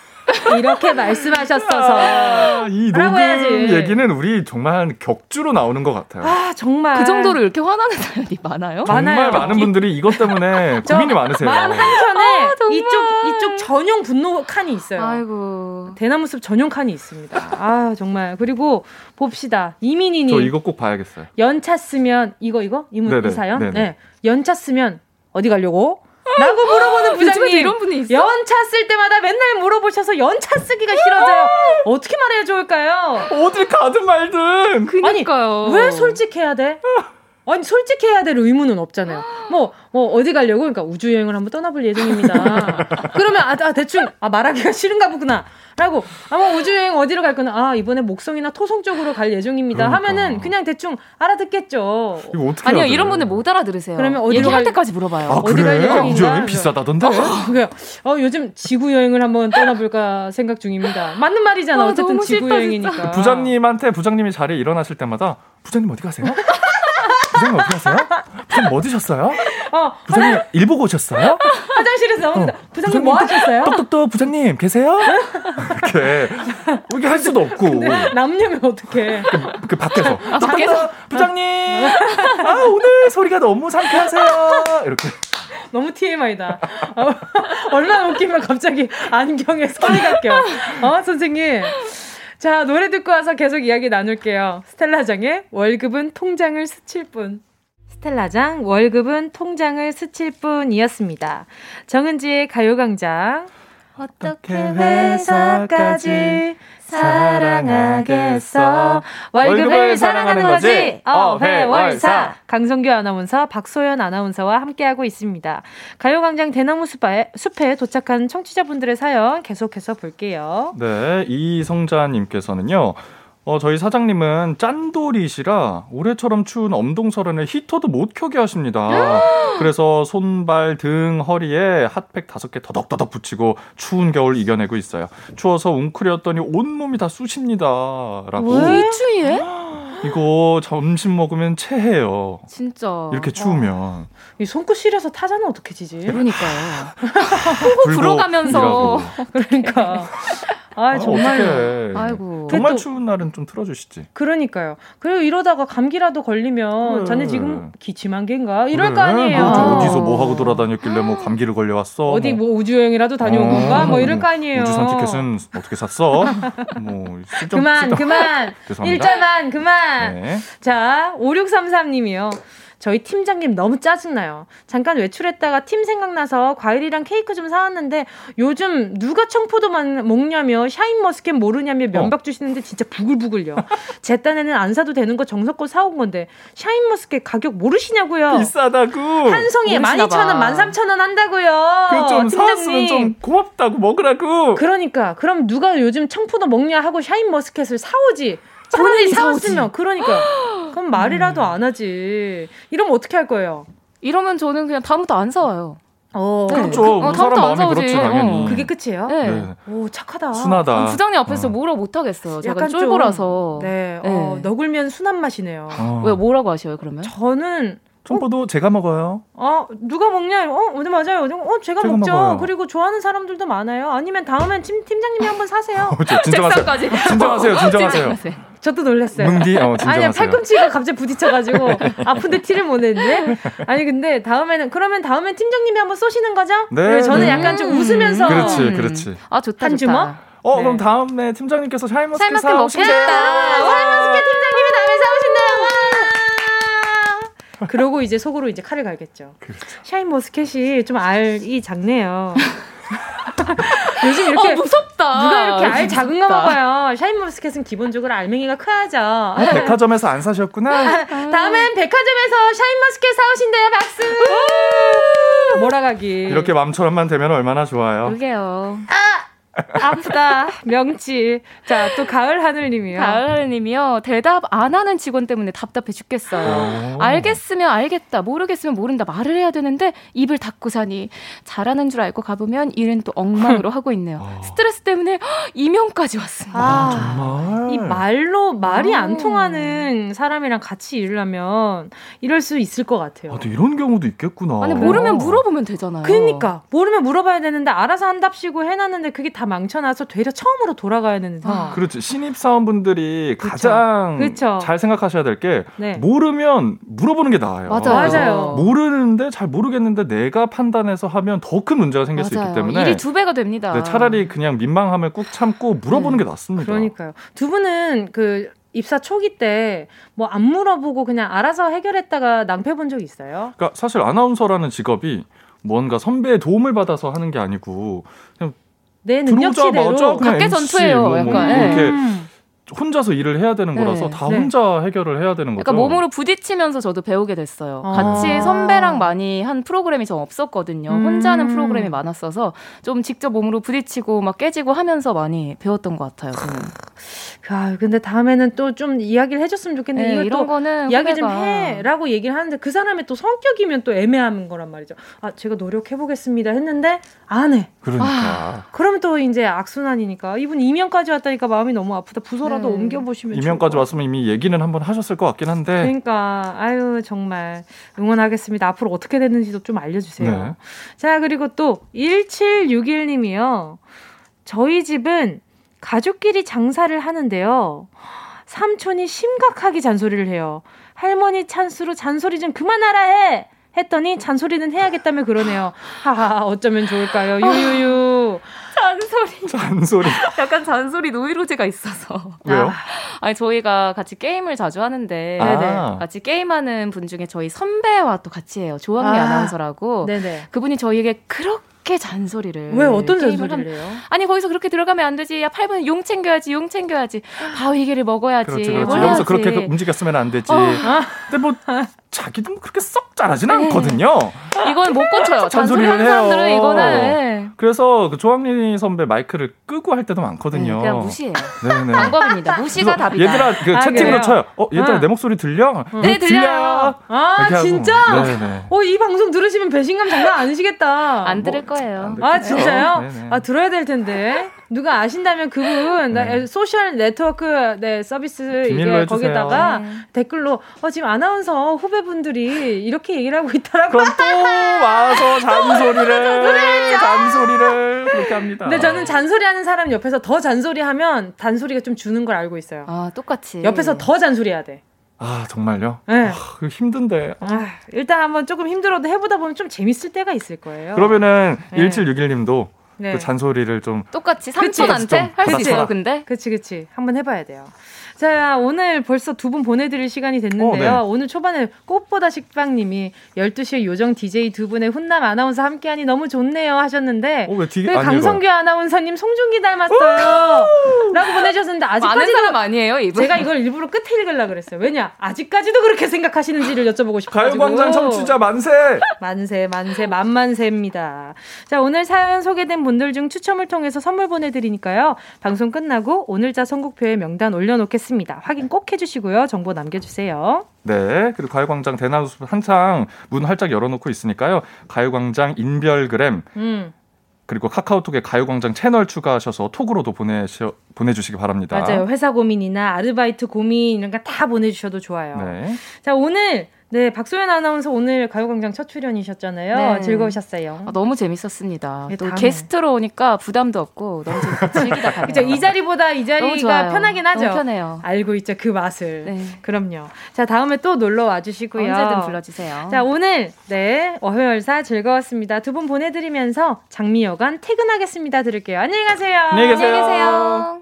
이렇게 말씀하셨어서 아, 이 녹음 얘기는 우리 정말 격주로 나오는 것 같아요. 아 정말 그 정도로 이렇게 화나는 사연이 많아요? 정말 많아요. 많은 분들이 이것 때문에 고민이 많으세요. 마음 한켠에 아, 이쪽 이쪽 전용 분노 칸이 있어요. 아이고 대나무숲 전용 칸이 있습니다. 아 정말 그리고 봅시다 이민희님 저 이거 꼭 봐야겠어요. 연차 쓰면 이거 이거 이, 이 사연 네네. 네 연차 쓰면 어디 가려고? 라고 물어보는 부장님. 이런 분이 있어? 연차 쓸 때마다 맨날 물어보셔서 연차 쓰기가 싫어져요. 어떻게 말해야 좋을까요? 어딜 가든 말든. 그니까요. 아니, 왜 솔직해야 돼? 아니 솔직해야 될 의무는 없잖아요. 뭐, 뭐, 어디 가려고? 그러니까 우주 여행을 한번 떠나볼 예정입니다. 그러면, 아, 아, 대충, 아, 말하기가 싫은가 보구나. 라고 아마 우주 여행 어디로 갈 거나 아 이번에 목성이나 토성 쪽으로 갈 예정입니다 그러니까. 하면은 그냥 대충 알아듣겠죠. 아니요 이런 분들 못 알아들으세요. 그러면 어디로 갈 때까지 물어봐요. 아, 어디 갈 예정인가? 우주 여행 비싸다던데. 어, 어, 요즘 지구 여행을 한번 떠나볼까 생각 중입니다. 맞는 말이잖아. 어, 쨌든 지구 여행이니까. 부장님한테 부장님이 자리에 일어나실 때마다 부장님 어디 가세요? 부장님 어디 가세요? 부장님 뭐 드셨어요? 어, 부장님 화장... 일 보고 오셨어요? 화장실에서 나옵니다. 어, 부장님, 부장님 뭐 하셨어요? 똑똑똑 부장님 계세요? 이렇게 이게 할 수도 없고 남녀면 어떡해 그, 그 밖에서 아, 밖에서 부장님 아 오늘 소리가 너무 상쾌하세요 이렇게 너무 TMI다. 어, 얼마나 웃기면 갑자기 안경에 소리가 껴. 어, 선생님. 자, 노래 듣고 와서 계속 이야기 나눌게요. 스텔라장의 월급은 통장을 스칠 뿐. 스텔라장 월급은 통장을 스칠 뿐이었습니다. 정은지의 가요광장. 어떻게 회사까지 사랑하겠어. 월급을 사랑하는 거지. 어회월사. 강성규 아나운서, 박소연 아나운서와 함께하고 있습니다. 가요광장 대나무 숲에, 숲에 도착한 청취자분들의 사연 계속해서 볼게요. 네, 이성자님께서는요. 어, 저희 사장님은 짠돌이시라 올해처럼 추운 엄동설에는 히터도 못 켜게 하십니다. 그래서 손발 등 허리에 핫팩 다섯 개 더덕더덕 붙이고 추운 겨울 이겨내고 있어요. 추워서 웅크렸더니 온몸이 다 쑤십니다. 라고. 왜 추위에? 이거 점심 먹으면 체해요. 진짜. 이렇게 추우면. 이 손끝 시려서 타자는 어떻게 지지? 그러니까요. 호흡 불어가면서. 그러니까. 아, 정말. 아이고. 정말 추운 날은 좀 틀어주시지. 그러니까요. 그리고 이러다가 감기라도 걸리면 그래. 자네 지금 기침한 개인가? 이럴 그래. 거 아니에요. 뭐 어디서 뭐 하고 돌아다녔길래 뭐 감기를 걸려왔어. 어디 뭐, 뭐 우주 여행이라도 다녀온 어, 건가? 뭐 이럴 거 아니에요. 우주선 티켓은 어떻게 샀어? 뭐 쓸점, 그만, 쓸점. 그만. 일자만, 그만. 네. 자, 5633님이요. 저희 팀장님 너무 짜증나요. 잠깐 외출했다가 팀 생각나서 과일이랑 케이크 좀 사왔는데 요즘 누가 청포도만 먹냐며 샤인머스켓 모르냐며 면박 주시는데 진짜 부글부글요. 제 딴에는 안 사도 되는 거 정성껏 사온 건데 샤인머스켓 가격 모르시냐고요. 비싸다고. 한 송이에 12,000원, 13,000원 한다고요. 그좀 사왔으면 좀 고맙다고 먹으라고. 그러니까 그럼 누가 요즘 청포도 먹냐 하고 샤인머스켓을 사오지. 차라리 사왔으면 그러니까 그럼 말이라도 안 하지. 이러면 어떻게 할 거예요? 이러면 저는 그냥 다음부터 안 사와요. 어, 그렇죠. 그, 어, 사람 마음이 그렇지 당연히. 어. 그게 끝이에요? 네. 네. 오 착하다. 순하다. 어, 부장님 앞에서 어. 뭐라 못 하겠어요. 제가 쫄보라서. 네. 네. 어, 너굴면 순한 맛이네요. 어. 왜 뭐라고 하셔요 그러면? 저는 청포도 어? 제가 먹어요. 어 누가 먹냐? 어, 네 맞아요. 어 제가, 제가 먹죠. 먹어요. 그리고 좋아하는 사람들도 많아요. 아니면 다음엔 팀 팀장님이 한번 사세요. 어, 진정하세요. 진정하세요. 진정하세요. 저도 놀랐어요. 뭉디, 어, 아니야 팔꿈치가 갑자기 부딪혀가지고 아픈데 티를 못 냈는데. 아니 근데 다음에는 그러면 다음엔 팀장님이 한번 쏘시는 거죠? 네. 저는 네. 약간 좀 웃으면서. 그렇지, 그렇지. 아 좋다. 한 주먹. 어 네. 그럼 다음에 팀장님께서 샤인머스켓 사오신대요. 샤인머스켓 팀장님이 다음에 사오신대요. 그러고 이제 속으로 이제 칼을 갈겠죠. 그렇죠. 샤인 머스켓이 좀 알이 작네요. 요즘 이렇게 어, 무섭다. 누가 이렇게 알 작은 거 먹어요. 샤인 머스켓은 기본적으로 알맹이가 커야죠. 아, 백화점에서 안 사셨구나. 다음엔 백화점에서 샤인 머스켓 사오신대요. 박수. 몰아가기. 이렇게 맘처럼만 되면 얼마나 좋아요. 그게요. 아! 아프다. 명치. 자, 또 가을 하늘님이요. 가을 하늘님이요. 대답 안 하는 직원 때문에 답답해 죽겠어요. 알겠으면 알겠다. 모르겠으면 모른다. 말을 해야 되는데 입을 닫고 사니 잘하는 줄 알고 가보면 일은 또 엉망으로 하고 있네요. 어. 스트레스 때문에 이명까지 왔습니다. 아, 정말. 이 말로 말이 안 어. 통하는 사람이랑 같이 일을 하면 이럴 수 있을 것 같아요. 아, 이런 경우도 있겠구나. 아니 모르면 물어보면 되잖아요. 그러니까 모르면 물어봐야 되는데 알아서 한답시고 해놨는데 그게 다 망쳐놔서 되려 처음으로 돌아가야 되는 상황. 아. 그렇지. 신입 사원분들이 그쵸. 가장 그쵸. 잘 생각하셔야 될게 네. 모르면 물어보는 게 나아요. 맞아요. 맞아요. 모르는데 잘 모르겠는데 내가 판단해서 하면 더 큰 문제가 생길 맞아요. 수 있기 때문에 일이 두 배가 됩니다. 네, 차라리 그냥 민망함을 꾹 참고 물어보는 네. 게 낫습니다. 그러니까요. 두 분은 그 입사 초기 때 뭐 안 물어보고 그냥 알아서 해결했다가 낭패 본 적 있어요? 그러니까 사실 아나운서라는 직업이 뭔가 선배의 도움을 받아서 하는 게 아니고 그냥 내 능력치대로 각계 전투예요. 뭐, 뭐, 약간 뭐 이렇게 음. 혼자서 일을 해야 되는 네. 거라서 다 네. 혼자 해결을 해야 되는 거죠. 그러니까 몸으로 부딪히면서 저도 배우게 됐어요. 아. 같이 선배랑 많이 한 프로그램이 좀 없었거든요. 음. 혼자 하는 프로그램이 많았어서 좀 직접 몸으로 부딪히고 막 깨지고 하면서 많이 배웠던 것 같아요. 저는. 아, 근데 다음에는 또 좀 이야기를 해줬으면 좋겠는데 네, 이런 거는 이야기 좀 해라고 얘기를 하는데 그 사람의 또 성격이면 또 애매한 거란 말이죠. 아, 제가 노력해 보겠습니다 했는데 안 해. 그러니까. 아, 그러면 또 이제 악순환이니까 이분 이면까지 왔다니까 마음이 너무 아프다. 부서라 도 네. 옮겨 보시면. 이면까지 왔으면 이미 얘기는 한번 하셨을 것 같긴 한데. 그러니까 아유 정말 응원하겠습니다. 앞으로 어떻게 됐는지도 좀 알려주세요. 네. 자 그리고 또 1761님이요. 저희 집은 가족끼리 장사를 하는데요. 삼촌이 심각하게 잔소리를 해요. 할머니 찬스로 잔소리 좀 그만하라 해! 했더니 잔소리는 해야겠다며 그러네요. 하하, 어쩌면 좋을까요? 유유유. 잔소리. 잔소리. 약간 잔소리 노이로제가 있어서. 왜요? 아, 니 저희가 같이 게임을 자주 하는데 아. 같이 게임하는 분 중에 저희 선배와 또 같이 해요. 조항미 아. 아나운서라고. 네네. 그분이 저희에게 그렇게 그렇게 잔소리를. 왜 어떤 잔소리를 해요? 아니 거기서 그렇게 들어가면 안 되지. 야 8분 용 챙겨야지. 용 챙겨야지. 바위기를 먹어야지. 그렇지, 그렇지. 여기서 그렇게 움직였으면 안 되지. 어. 근데 뭐 자기도 뭐 그렇게 썩 잘하진 네. 않거든요. 이건 못 고쳐요. 잔소리를 해요. 사람들은 이거는. 네. 그래서 그 조항리 선배 마이크를 끄고 할 때도 많거든요. 네, 그냥 무시해요. 네네. 방법입니다. 무시가 답이다. 얘들아 그 아, 채팅으로 그래요? 쳐요. 어 얘들아 어. 내 목소리 들려? 네 들려요. 아 진짜? 어이 방송 들으시면 배신감 장난 아니시겠다. 안 들을 뭐, 거예요. 아 진짜요? 네네. 아 들어야 될 텐데. 누가 아신다면 그분 네. 소셜 네트워크 네 서비스 이게 거기다가 네. 댓글로 어 지금 아나운서 후배분들이 이렇게 얘기를 하고 있더라고. 그럼 또 와서 잔소리를 잔소리를 그렇게 합니다. 근데 저는 잔소리하는 사람 옆에서 더 잔소리하면 잔소리가 좀 주는 걸 알고 있어요. 아 똑같이. 옆에서 더 잔소리해야 돼. 아 정말요? 네. 아, 힘든데. 아, 일단 한번 조금 힘들어도 해보다 보면 좀 재밌을 때가 있을 거예요. 그러면은 네. 1761님도 네. 그 잔소리를 좀 똑같이 삼촌한테 할수 있어요. 근데 그치 그치 한번 해봐야 돼요. 자, 오늘 벌써 두 분 보내드릴 시간이 됐는데요. 어, 네. 오늘 초반에 꽃보다 식빵님이 12시에 요정 DJ 두 분의 훈남 아나운서 함께하니 너무 좋네요 하셨는데. 어, 왜 뒤, 네, 강성규 아나운서님 송중기 닮았어요. 라고 보내주셨는데 아직까지도. 사람 아니에요, 이분? 제가 이걸 일부러 끝에 읽으려고 그랬어요. 왜냐? 아직까지도 그렇게 생각하시는지를 여쭤보고 싶어요. 가요광장 청취자 만세! 만세, 만세, 만만세입니다. 자, 오늘 사연 소개된 분들 중 추첨을 통해서 선물 보내드리니까요. 방송 끝나고 오늘자 선곡표에 명단 올려놓겠습니다. 있습니다. 확인 꼭 해주시고요. 정보 남겨주세요. 네. 그리고 가요광장 대나무 한창 문 활짝 열어놓고 있으니까요. 가요광장 인별그램. 음. 그리고 카카오톡에 가요광장 채널 추가하셔서 톡으로도 보내시, 보내주시기 바랍니다. 맞아요. 회사 고민이나 아르바이트 고민 이런 거 다 보내주셔도 좋아요. 네. 자, 오늘 네, 박소연 아나운서 오늘 가요광장 첫 출연이셨잖아요. 네. 즐거우셨어요? 아, 너무 재밌었습니다. 네, 또 다음에. 게스트로 오니까 부담도 없고 너무 재밌게 즐기다 가네요. 그죠? 이 자리보다 이 자리가 편하긴 하죠. 너무 편해요. 알고 있죠, 그 맛을. 네. 그럼요. 자, 다음에 또 놀러 와주시고요. 언제든 불러주세요. 자, 오늘 네 어회열사 즐거웠습니다. 두 분 보내드리면서 장미여관 퇴근하겠습니다. 들을게요. 안녕히 가세요. 안녕히 계세요. 안녕히 계세요.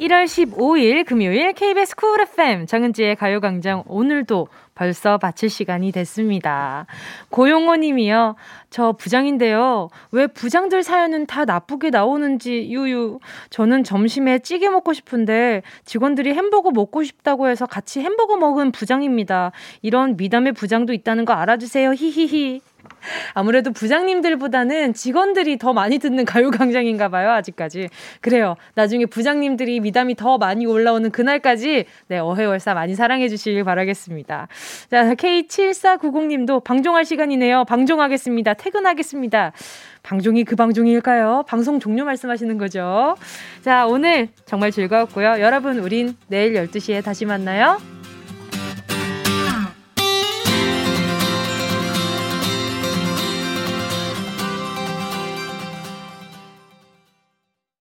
1월 15일 금요일 KBS Cool FM 정은지의 가요광장 오늘도 벌써 마칠 시간이 됐습니다. 고용호 님이요. 저 부장인데요. 왜 부장들 사연은 다 나쁘게 나오는지 유유. 저는 점심에 찌개 먹고 싶은데 직원들이 햄버거 먹고 싶다고 해서 같이 햄버거 먹은 부장입니다. 이런 미담의 부장도 있다는 거 알아주세요. 히히히. 아무래도 부장님들보다는 직원들이 더 많이 듣는 가요광장인가 봐요, 아직까지. 그래요. 나중에 부장님들이 미담이 더 많이 올라오는 그날까지, 네, 어해월사 많이 사랑해 주시길 바라겠습니다. 자, K7490님도 방종할 시간이네요. 방종하겠습니다. 퇴근하겠습니다. 방종이 그 방종일까요? 방송 종료 말씀하시는 거죠. 자, 오늘 정말 즐거웠고요. 여러분, 우린 내일 12시에 다시 만나요.